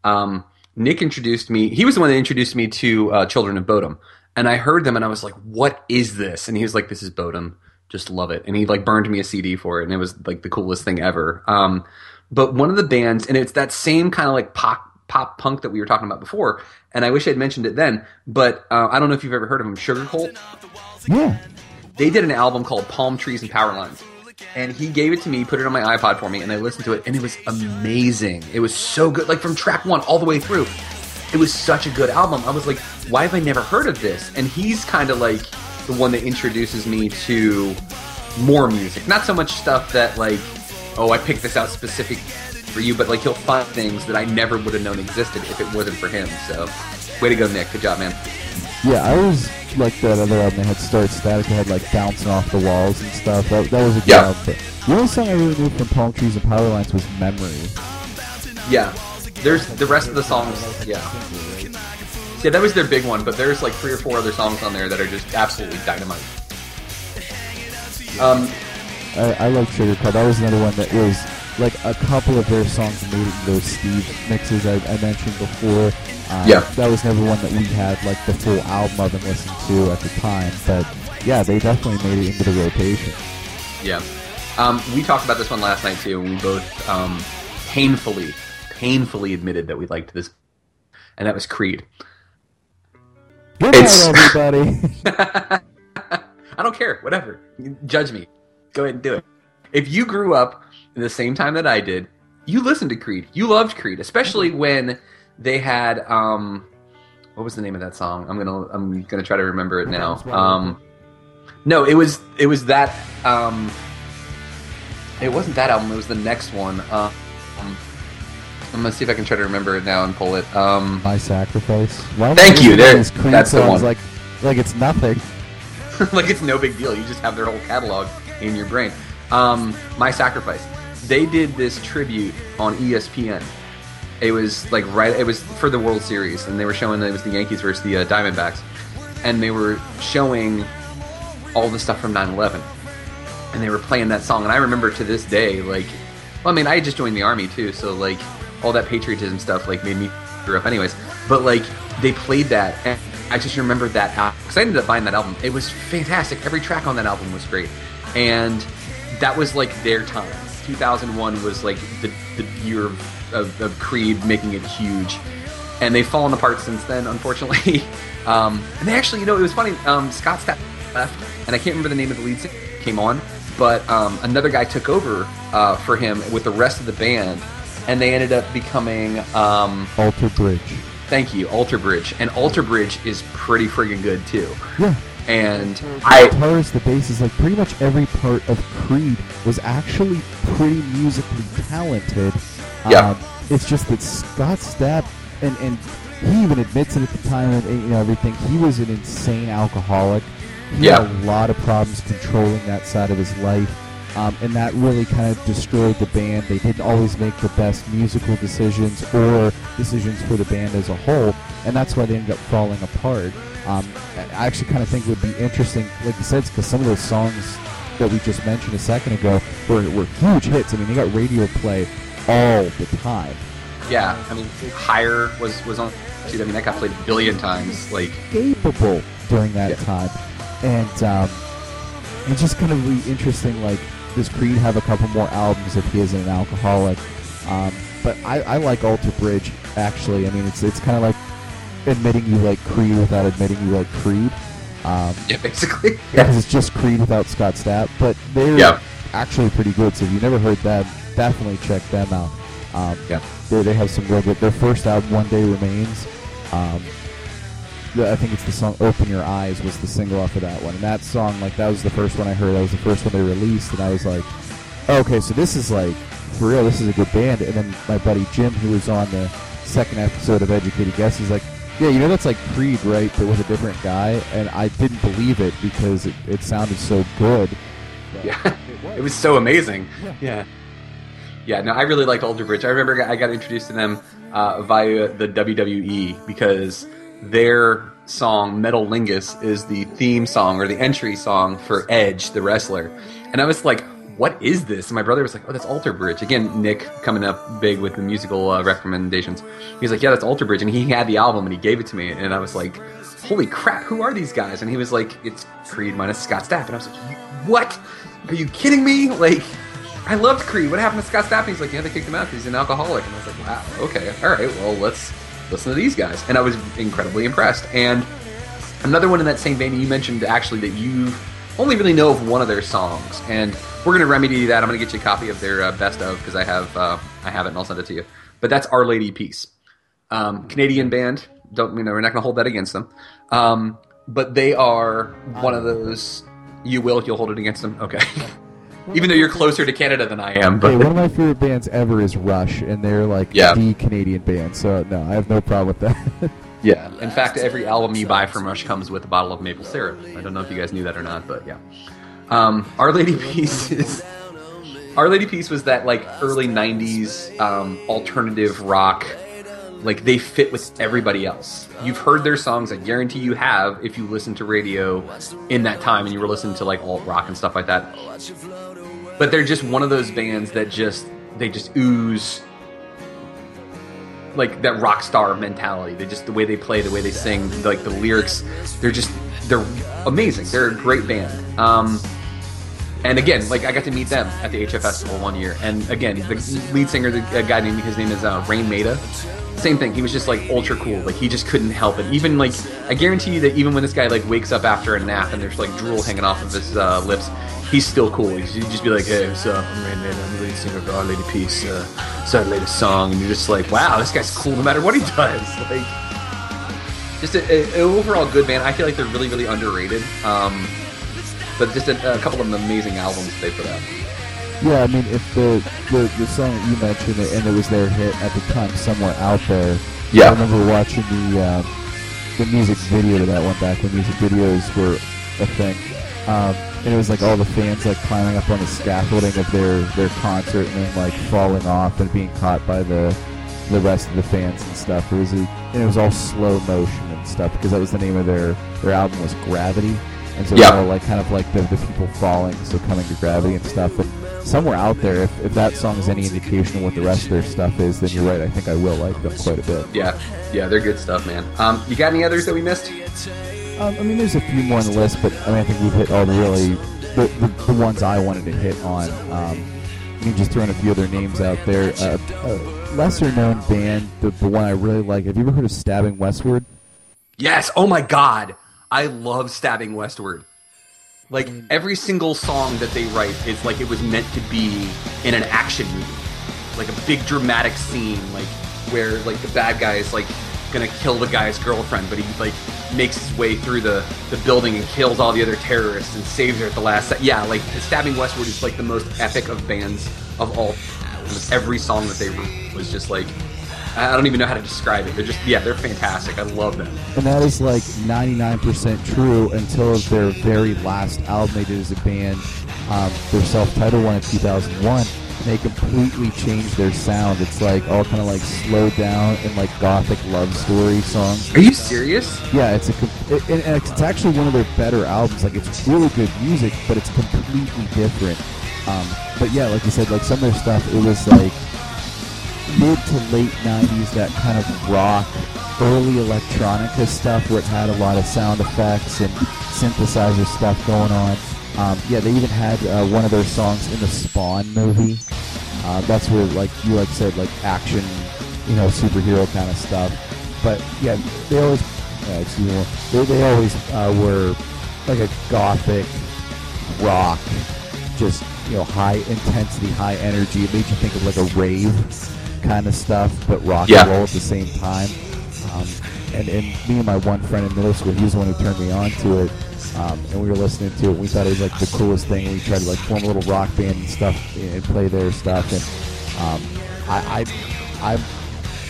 um, Nick introduced me. He was the one that introduced me to uh, Children of Bodom, and I heard them, and I was like, "What is this?" And he was like, "This is Bodom. Just love it." And he like burned me a CD for it, and it was like the coolest thing ever. Um, but one of the bands, and it's that same kind of like pop pop punk that we were talking about before. And I wish I'd mentioned it then, but uh, I don't know if you've ever heard of them, Sugarcult. Yeah. They did an album called Palm Trees and Power Lines. And he gave it to me, put it on my iPod for me, and I listened to it, and it was amazing. It was so good, like from track one all the way through. It was such a good album. I was like, why have I never heard of this? And he's kind of like the one that introduces me to more music. Not so much stuff that, like, oh, I picked this out specific for you, but like he'll find things that I never would have known existed if it wasn't for him. So, way to go, Nick. Good job, man. Yeah, I was like that other album that had Start Static that had like bouncing off the walls and stuff. That, that was a good Yeah. album. But the only song I really knew from Palm Trees and Power Lines was Memory. Yeah. There's the rest of the songs. Yeah. Yeah, that was their big one, but there's like three or four other songs on there that are just absolutely dynamite. Um, I, I love Sugarcult. That was another one that was like a couple of their songs made it in those Steve mixes I, I mentioned before. Um, Yeah. That was never one that we had like the full album of and listened to at the time. But yeah, they definitely made it into the rotation. yeah. Um, we talked about this one last night too, and we both um, painfully, painfully admitted that we liked this, and that was Creed. Good It's- everybody. I don't care. Whatever. Judge me. Go ahead and do it. If you grew up in the same time that I did, you listened to Creed. You loved Creed, especially when they had um, what was the name of that song? I'm gonna I'm gonna try to remember it now. Um, no, it was it was that um, it wasn't that album. It was the next one. Uh, I'm gonna see if I can try to remember it now and pull it. Um, My sacrifice. Why Thank you, there- that's the one. Like, like it's nothing. like it's no big deal. You just have their whole catalog in your brain. Um, My Sacrifice. They did this tribute on ESPN. It was like right. It was for the World Series, and they were showing that it was the Yankees versus the uh, Diamondbacks, and they were showing all the stuff from 9/11, and they were playing that song. And I remember to this day, like, well, I mean, I just joined the army too, so like all that patriotism stuff like made me grew up anyways. But like they played that, and I just remembered that because I ended up buying that album. It was fantastic. Every track on that album was great, and that was like their time. 2001 was like the, the year of, of, of Creed making it huge, and they've fallen apart since then, unfortunately. um, and they actually, you know, it was funny. Um, Scott Stapp left, and I can't remember the name of the lead singer came on, but um, another guy took over uh, for him with the rest of the band, and they ended up becoming. Um, Alter Bridge. Thank you, Alter Bridge, and Alter Bridge is pretty friggin' good too. Yeah. And The I, guitars, the basses, like pretty much every part of Creed was actually pretty musically talented. Yeah. Um, it's just that Scott Stapp, and, and he even admits it at the time, and you know everything. He was an insane alcoholic. He Yeah. had a lot of problems controlling that side of his life. Um, and that really kind of destroyed the band. They didn't always make the best musical decisions or decisions for the band as a whole, and that's why they ended up falling apart. Um, I actually kind of think it would be interesting, like you said, because some of those songs that we just mentioned a second ago were, were huge hits. I mean, they got radio play all the time. yeah, I mean, Higher was was on. Dude, I mean, that got played a billion times. Like, capable during that Yeah. time. And um, it's just kind of really interesting. Like, does Creed have a couple more albums if he isn't an alcoholic? Um, but I, I like Alter Bridge actually. I mean, it's it's kind of like admitting you like Creed without admitting you like Creed. Um, yeah, basically. because it's just Creed without Scott Stapp. But they're Yeah. actually pretty good. So if you never heard them, definitely check them out. Um, Yeah. they, they have some real good. Their first album, One Day Remains. Um, I think it's the song "Open Your Eyes" was the single off of that one, and that song, like that was the first one I heard. That was the first one they released, and I was like, okay, so this is like for real. This is a good band. And then my buddy Jim, who was on the second episode of Educated Guess, he's like, yeah, you know that's like Creed, right? But with a different guy, and I didn't believe it because it, it sounded so good. Yeah. it It was so amazing. Yeah. Yeah. Yeah, no, I really liked Alter Bridge. I remember I got introduced to them uh, via the WWE because their song Metalingus is the theme song or the entry song for Edge, the wrestler. And I was like, what is this? And my brother was like, oh, that's Alter Bridge. Again, Nick coming up big with the musical uh, recommendations. He's like, yeah, that's Alter Bridge. And he had the album and he gave it to me. And I was like, holy crap, who are these guys? And he was like, it's Creed minus Scott Stapp. And I was like, what? Are you kidding me? Like, I loved Creed. What happened to Scott Stapp? He's like, yeah, they kicked him out because he's an alcoholic. And I was like, wow, okay, all right, well, let's listen to these guys. And I was incredibly impressed. And another one in that same vein, you mentioned actually that you only really know of one of their songs, and we're gonna remedy that. I'm gonna get you a copy of their uh, best of because I have uh, I have it, and I'll send it to you. But that's Our Lady Peace, um, Canadian band. Don't you know? We're not gonna hold that against them. Um, but they are one of those. You will. You'll hold it against them. Okay. Even though you're closer to Canada than I am, but Hey, one of my favorite bands ever is Rush, and they're like Yeah. the Canadian band. So no, I have no problem with that. Yeah. In fact, every album you buy from Rush comes with a bottle of maple syrup. I don't know if you guys knew that or not, but yeah. Um, Our Lady Peace is. Our Lady Peace was that like early '90s um, alternative rock. Like they fit with everybody else. You've heard their songs. I guarantee you have if you listen to radio in that time and you were listening to like alt rock and stuff like that. But they're just one of those bands that just they just ooze like that rock star mentality. They just the way they play, the way they sing, like the lyrics. They're just they're amazing. They're a great band. Um, and again, like I got to meet them at the HF Festival one year. And again, the lead singer, the guy named his name is uh, Raine Maida. Same thing. He was just like ultra cool. Like he just couldn't help it. Even like I guarantee you that even when this guy like wakes up after a nap and there's like drool hanging off of his uh, lips, he's still cool. He'd just be like, "Hey, what's up? I'm Rain Man. I'm the lead singer of Our Lady Peace. Uh, started the latest song." And you're just like, "Wow, this guy's cool no matter what he does." Like, just an overall good band. I feel like they're really, really underrated. Um, but just a, a couple of amazing albums they put out. Yeah, I mean, if the, the the song that you mentioned and it was their hit at the time, somewhere out there. Yeah. I remember watching the uh, the music video to that one back when music videos were a thing, um, and it was like all the fans like climbing up on the scaffolding of their their concert and then like falling off and being caught by the the rest of the fans and stuff. It was a, and it was all slow motion and stuff because that was the name of their their album was Gravity, and so Yeah. it was all like kind of like the, the people falling, so coming to gravity and stuff. And somewhere out there, if, if that song is any indication of what the rest of their stuff is, then you're right. I think I will like them quite a bit. Yeah, yeah, they're good stuff, man. Um, you got any others that we missed? Um, I mean, there's a few more on the list, but I mean, I think we've hit all the really the, the, the ones I wanted to hit on. Um, I mean, just throwing a few other names out there. Uh, a lesser known band, the, the one I really like. Have you ever heard of Stabbing Westward? Yes. Oh my God, I love stabbing westward. Like mm. every single song that they write is like it was meant to be in an action movie, like a big dramatic scene, like where like the bad guy is like gonna kill the guy's girlfriend, but he like makes his way through the the building and kills all the other terrorists and saves her at the last. Se- yeah, like stabbing westward is like the most epic of bands of all. Every song that they wrote was just like I don't even know how to describe it. They're just yeah, they're fantastic. I love them. And that is like 99% true until their very last album they did as a band, um, their self-titled one in 2001. And they completely changed their sound. It's like all kind of like slowed down and like gothic love story songs. Are you serious? Yeah, it's a it, it's actually one of their better albums. Like it's really good music, but it's completely different. Um, but yeah, like you said, like some of their stuff, it was like mid to late '90s, that kind of rock, early electronica stuff, where it had a lot of sound effects and synthesizer stuff going on. Um, yeah, they even had uh, one of their songs in the Spawn movie. Uh, that's where, like you like said, like action, you know, superhero kind of stuff. But yeah, they always, uh, excuse me, they, they always uh, were like a gothic rock, just you know, high intensity, high energy. It made you think of like a rave kind of stuff, but rock Yeah. and roll at the same time. Um, and, and me and my one friend in middle school, he was the one who turned me on to it. Um, and we were listening to it. We thought it was like the coolest thing. We tried to like form a little rock band and stuff and play their stuff. And um, I, I, I,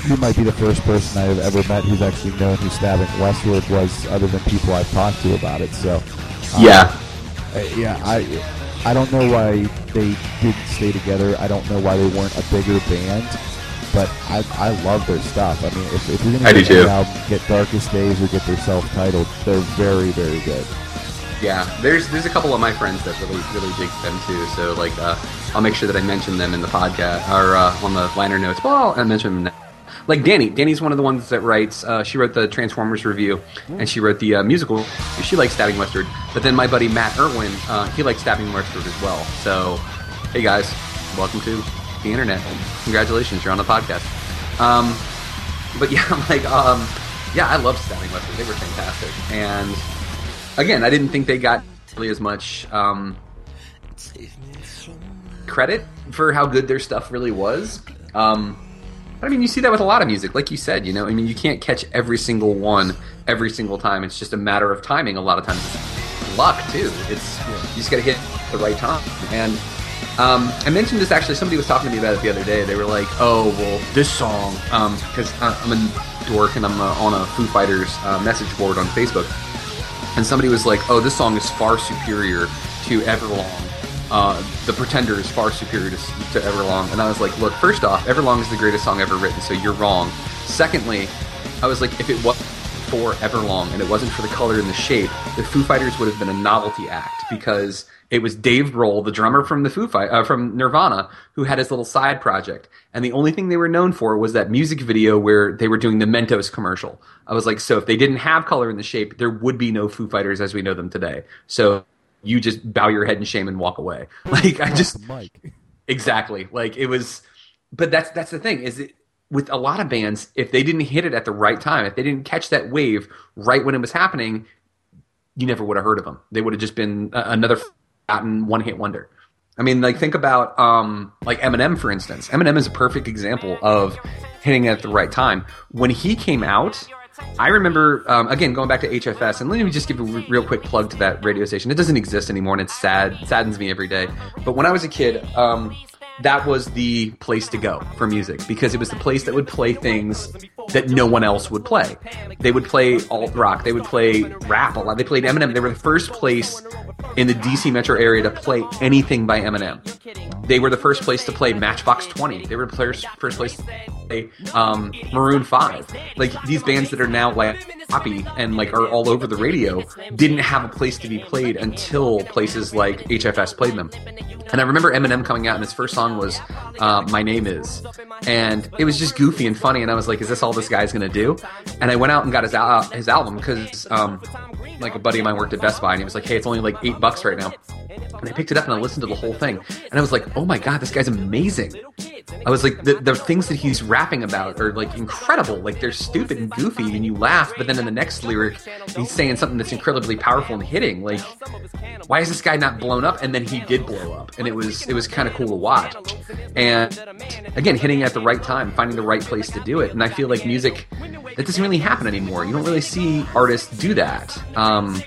he might be the first person I've ever met who's actually known who Stabbing Westward was, other than people I've talked to about it. So, um, Yeah. yeah, I I don't know why they didn't stay together. I don't know why they weren't a bigger band. But I, I love their stuff. I mean, if, if you're gonna get an album, get Darkest Days or get their self-titled. They're very very good. Yeah, there's there's a couple of my friends that really really dig them too. So like, uh, I'll make sure that I mention them in the podcast or uh, on the liner notes. Well, I'll mention them. Now. Like Danny, Danny's one of the ones that writes. Uh, she wrote the Transformers review, and she wrote the uh, musical. She likes Stabbing Westward, but then my buddy Matt Irwin, uh, he likes Stabbing Westward as well. So, hey guys, welcome to the internet. Congratulations, you're on the podcast. Um, but yeah, I'm like, um, yeah, I love Stabbing Westward. They were fantastic, and again, I didn't think they got really as much um, credit for how good their stuff really was. Um, I mean, you see that with a lot of music, like you said. You know, I mean, you can't catch every single one every single time. It's just a matter of timing. A lot of times, luck too. It's you just got to hit the right time. And um, I mentioned this actually. Somebody was talking to me about it the other day. They were like, "Oh, well, this song," because I'm a dork and I'm uh, on a Foo Fighters uh, message board on Facebook and somebody was like, "Oh, this song is far superior to Everlong. Uh, the Pretender is far superior to, to Everlong." And I was like, "Look, first off, Everlong is the greatest song ever written, so you're wrong. Secondly, I was like, if it wasn't for Everlong and it wasn't for the color and the shape, the Foo Fighters would have been a novelty act because." It was Dave Grohl, the drummer from the Foo Fight, uh, from Nirvana, who had his little side project, and the only thing they were known for was that music video where they were doing the Mentos commercial. I was like, so if they didn't have color in the shape, there would be no Foo Fighters as we know them today. So you just bow your head in shame and walk away. Like I just Mike. exactly like it was, but that's that's the thing is it with a lot of bands, if they didn't hit it at the right time, if they didn't catch that wave right when it was happening, you never would have heard of them. They would have just been another forgotten one hit wonder. I mean, like think about um, like Eminem for instance. Eminem is a perfect example of hitting it at the right time. When he came out, I remember um, again going back to HFS, and let me just give a real quick plug to that radio station. It doesn't exist anymore, and it's sad, it saddens me every day. But when I was a kid, um, that was the place to go for music because it was the place that would play things that no one else would play. They would play alt rock, they would play rap a lot. They played Eminem. They were the first place in the DC metro area to play anything by Eminem. They were the first place to play Matchbox 20. They were the first, place to play um, Maroon 5. Like these bands that are now like happy and like are all over the radio didn't have a place to be played until places like HFS played them. And I remember Eminem coming out and his first song was uh, "My Name Is," and it was just goofy and funny. And I was like, "Is this all this guy's gonna do?" And I went out and got his al- his album because um, like a buddy of mine worked at Best Buy and he was like, "Hey, it's only like eight bucks right now." And I picked it up and I listened to the whole thing, and I was like, "Oh my god, this guy's amazing!" I was like, the, the things that he's rapping about are like incredible. Like they're stupid and goofy, and you laugh. But then in the next lyric, he's saying something that's incredibly powerful and hitting. Like, why is this guy not blown up? And then he did blow up, and it was it was kind of cool to watch. And again, hitting at the right time, finding the right place to do it. And I feel like music that doesn't really happen anymore. You don't really see artists do that. Um,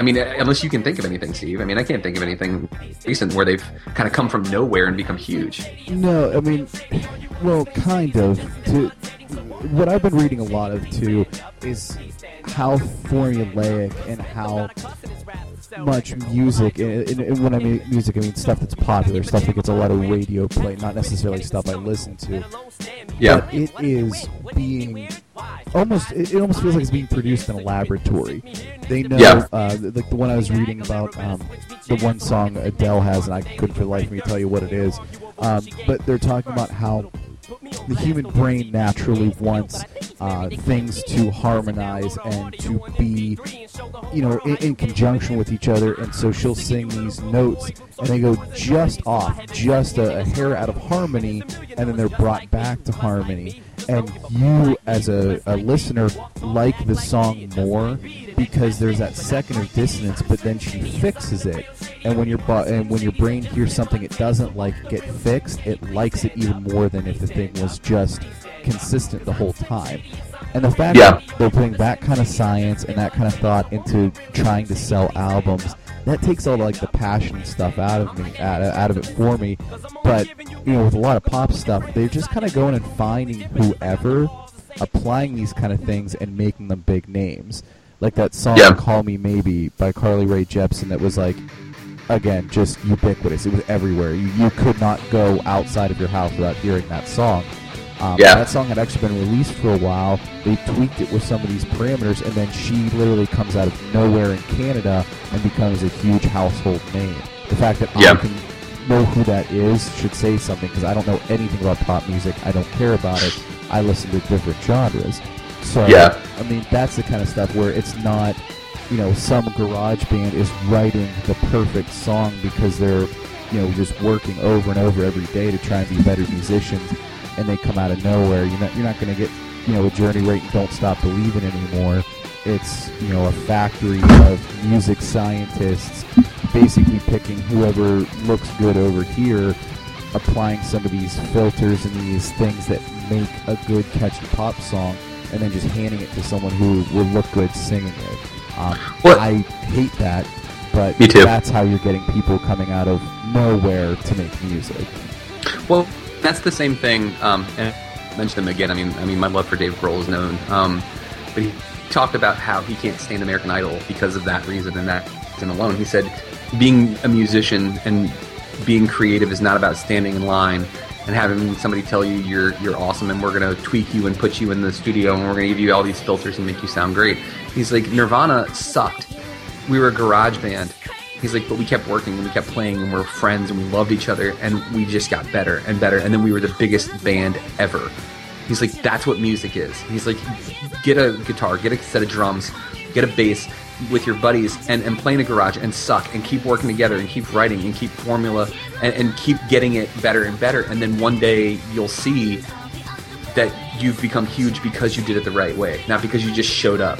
I mean, unless you can think of anything, Steve. I mean, I can't think of anything recent where they've kind of come from nowhere and become huge. No, I mean, well, kind of. To what I've been reading a lot of too is how formulaic and how much music. And, and- and when I mean music, I mean stuff that's popular, stuff that gets a lot of radio play, not necessarily stuff I listen to. Yeah. But it is being almost. It, it almost feels like it's being produced in a laboratory. They know, Yeah. uh, like the one I was reading about, um, the one song Adele has, and I couldn't for the life of me tell you what it is. Um, but they're talking about how the human brain naturally wants uh, things to harmonize and to be, you know, in, in conjunction with each other. And so she'll sing these notes, and they go just off, just a, a hair out of harmony, and then they're brought back to harmony. And you, as a, a listener, like the song more because there's that second of dissonance, but then she fixes it. And when your bo- and when your brain hears something it doesn't like get fixed, it likes it even more than if the thing was just consistent the whole time. And the fact Yeah. that they're putting that kind of science and that kind of thought into trying to sell albums, that takes all like the passion stuff out of me, out, out of it for me. But you know, with a lot of pop stuff, they're just kind of going and finding whoever, applying these kind of things and making them big names. Like that song Yeah. "Call Me Maybe" by Carly Rae Jepsen, that was like again, just ubiquitous. It was everywhere. You, you could not go outside of your house without hearing that song. Um, Yeah. That song had actually been released for a while. They tweaked it with some of these parameters, and then she literally comes out of nowhere in Canada and becomes a huge household name. The fact that Yeah. I can know who that is should say something because I don't know anything about pop music. I don't care about it. I listen to different genres. So, Yeah. I mean, that's the kind of stuff where it's not you know, some garage band is writing the perfect song because they're, you know, just working over and over every day to try and be better musicians, and they come out of nowhere. You're not, you're not going to get, you know, a Journey rate and Don't Stop Believing anymore. It's, you know, a factory of music scientists basically picking whoever looks good over here, applying some of these filters and these things that make a good, catchy pop song, and then just handing it to someone who will look good singing it. Um, Well- I hate that, but Me too. that's how you're getting people coming out of nowhere to make music. Well, that's the same thing. Um, and I mentioned him again. I mean, I mean, my love for Dave Grohl is known. Um, but he talked about how he can't stand American Idol because of that reason and that reason alone. He said, being a musician and being creative is not about standing in line and having somebody tell you you're you're awesome and we're gonna tweak you and put you in the studio and we're gonna give you all these filters and make you sound great. He's like, Nirvana sucked. We were a garage band. He's like, but we kept working and we kept playing and we are friends and we loved each other and we just got better and better and then we were the biggest band ever. He's like, that's what music is. He's like, get a guitar, get a set of drums, get a bass with your buddies and, and play in a garage and suck and keep working together and keep writing and keep formula and, and keep getting it better and better. And then one day you'll see that you've become huge because you did it the right way, not because you just showed up.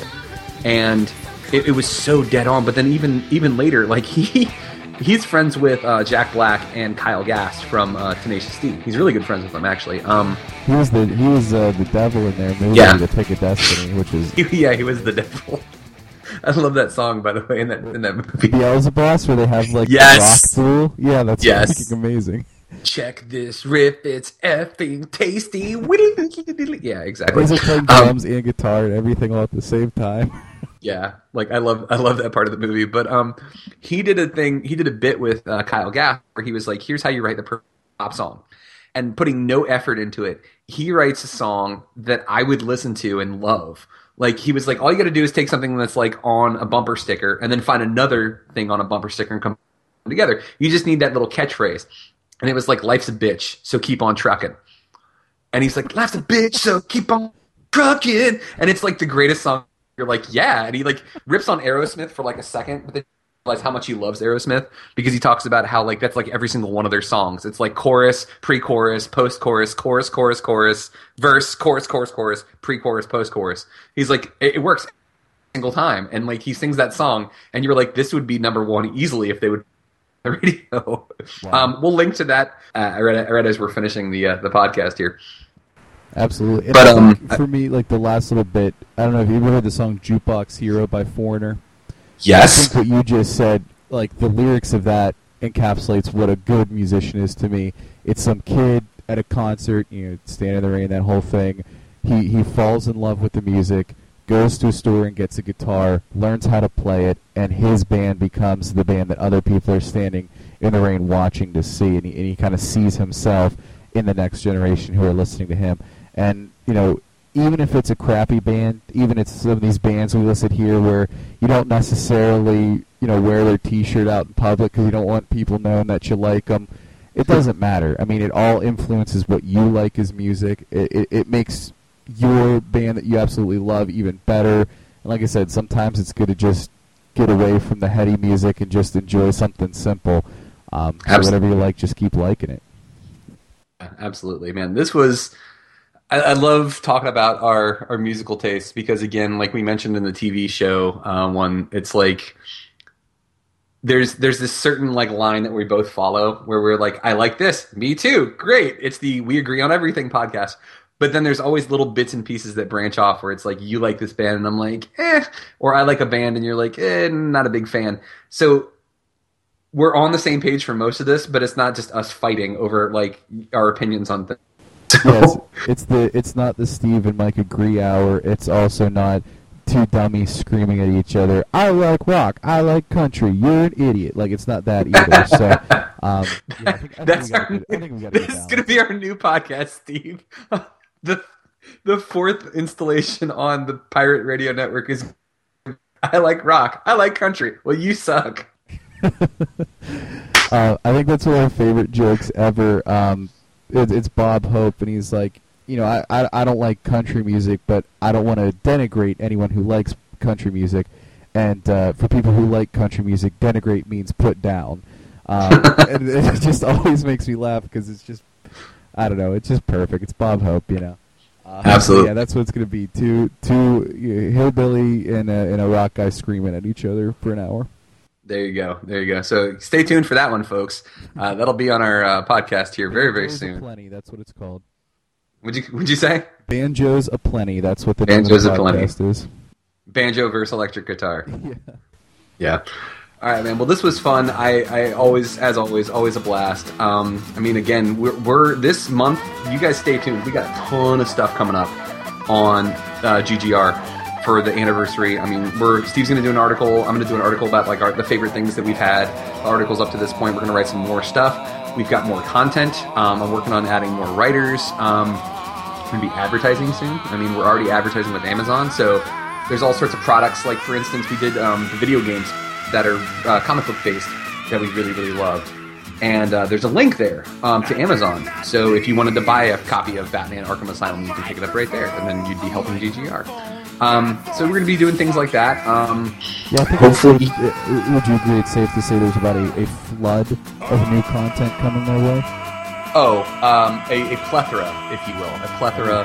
And it, it was so dead on. But then even even later, like he he's friends with uh, Jack Black and Kyle Gass from uh, Tenacious D. He's really good friends with them actually. Um, He was the he was uh, the devil in their movie, Yeah. The Pick of Destiny, which is yeah, he was the devil. I love that song by the way in that in that movie. Beelzebub, where they have like Yes. the rock pool. Yeah, that's Yes. fucking amazing. Check this riff, it's effing tasty. Yeah, exactly. He's like playing Um, drums and guitar and everything all at the same time. Yeah, like I love I love that part of the movie. But um, he did a thing. He did a bit with uh, Kyle Gass where he was like, "Here's how you write the pop song," and putting no effort into it. He writes a song that I would listen to and love. Like he was like, all you got to do is take something that's like on a bumper sticker and then find another thing on a bumper sticker and come together. You just need that little catchphrase. And it was like, "Life's a bitch, so keep on trucking." And he's like, "Life's a bitch, so keep on trucking." And it's like the greatest song. You're like, "Yeah," and he like rips on Aerosmith for like a second, but then realize how much he loves Aerosmith because he talks about how like that's like every single one of their songs. It's like chorus, pre-chorus, post-chorus, chorus, chorus, chorus, verse, chorus, chorus, chorus, pre-chorus, post-chorus. He's like, it, it works single time, and like he sings that song, and you're like, this would be number one easily if they would the radio. Um, we'll link to that. Uh, I read I read as we're finishing the uh, the podcast here. Absolutely. And But, um, for me, like the last little bit, I don't know if you ever heard the song "Jukebox Hero" by Foreigner. Yes. I think what you just said, like the lyrics of that, encapsulates what a good musician is to me. It's some kid at a concert, you know, standing in the rain, that whole thing. He he falls in love with the music, goes to a store and gets a guitar, learns how to play it, and his band becomes the band that other people are standing in the rain watching to see, and he, and he kind of sees himself in the next generation who are listening to him. And you know, even if it's a crappy band, even if it's some of these bands we listed here where you don't necessarily, you know, wear their T-shirt out in public because you don't want people knowing that you like them. It doesn't matter. I mean, it all influences what you like as music. It, it, it makes your band that you absolutely love even better. And like I said, sometimes it's good to just get away from the heady music and just enjoy something simple. Um, so whatever you like, just keep liking it. Absolutely, man. This was. I, I love talking about our our musical tastes because again, like we mentioned in the TV show uh, one, it's like there's there's this certain like line that we both follow where we're like, I like this, me too, great. It's the we agree on everything podcast. But then there's always little bits and pieces that branch off where it's like you like this band and I'm like, eh, or I like a band and you're like, eh, not a big fan. So we're on the same page for most of this, but it's not just us fighting over like our opinions on things. yes, it's the it's not the Steve and Mike agree hour. It's also not two dummies screaming at each other. I like rock. I like country. You're an idiot. Like it's not that either. so, um, yeah, I think, I think That's our a I think we got a this is going to be our new podcast, Steve. The The fourth installation on the Pirate Radio Network is I like rock. I like country. Well, you suck. Uh, I think that's one of my favorite jokes ever. Um, it, it's Bob Hope, and he's like, you know, I, I, I don't like country music, but I don't want to denigrate anyone who likes country music. And uh, for people who like country music, denigrate means put down. Um, and it just always makes me laugh because it's just, I don't know, it's just perfect. It's Bob Hope, you know. Uh, Absolutely. Yeah, that's what it's going to be. Two, two hillbilly and a, and a rock guy screaming at each other for an hour. There you go. There you go. So stay tuned for that one, folks. Uh, that'll be on our uh, podcast here very, very Banjos soon. Aplenty, that's what it's called. Would you Would you say Banjos aplenty. That's what the Banjos name of the podcast is. banjo versus electric guitar? Yeah. Yeah. All right, man. Well, this was fun. I, I always, as always, always a blast. Um, I mean, again, we're, we're this month. You guys stay tuned. We got a ton of stuff coming up on uh, GGR for the anniversary. I mean, we're Steve's going to do an article. I'm going to do an article about like our, the favorite things that we've had. Articles up to this point. We're going to write some more stuff. We've got more content. Um, I'm working on adding more writers. Um, going to be advertising soon. I mean, we're already advertising with Amazon, so there's all sorts of products. Like, for instance, we did um, the video games that are uh, comic book based that we really, really loved. And uh, there's a link there um, to Amazon. So if you wanted to buy a copy of Batman Arkham Asylum, you can pick it up right there, and then you'd be helping GGR. Um, so we're going to be doing things like that. Um, Yeah, I think Hopefully- uh, would you agree it's safe to say there's about a, a flood of new content coming their way? oh, um, a, a plethora, if you will, a plethora.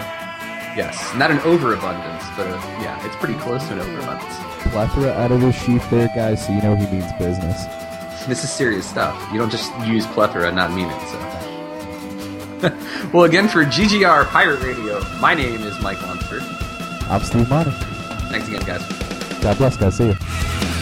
Yes, not an overabundance, but a, yeah, it's pretty close to an overabundance. Plethora out of his sheath there, guys, so you know he means business. This is serious stuff. You don't just use plethora and not mean it. So. well, again for GGR Pirate Radio, my name is Mike Lunsford. I'm Steve Monty. Thanks again, guys. God bless, guys. See you.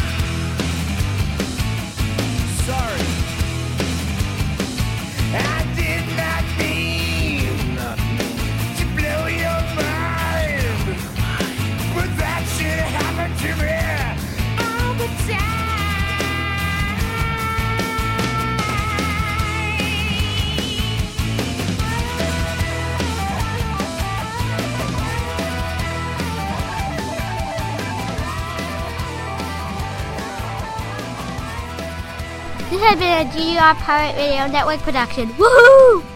Has been a GR Pirate Radio Network production. Woohoo!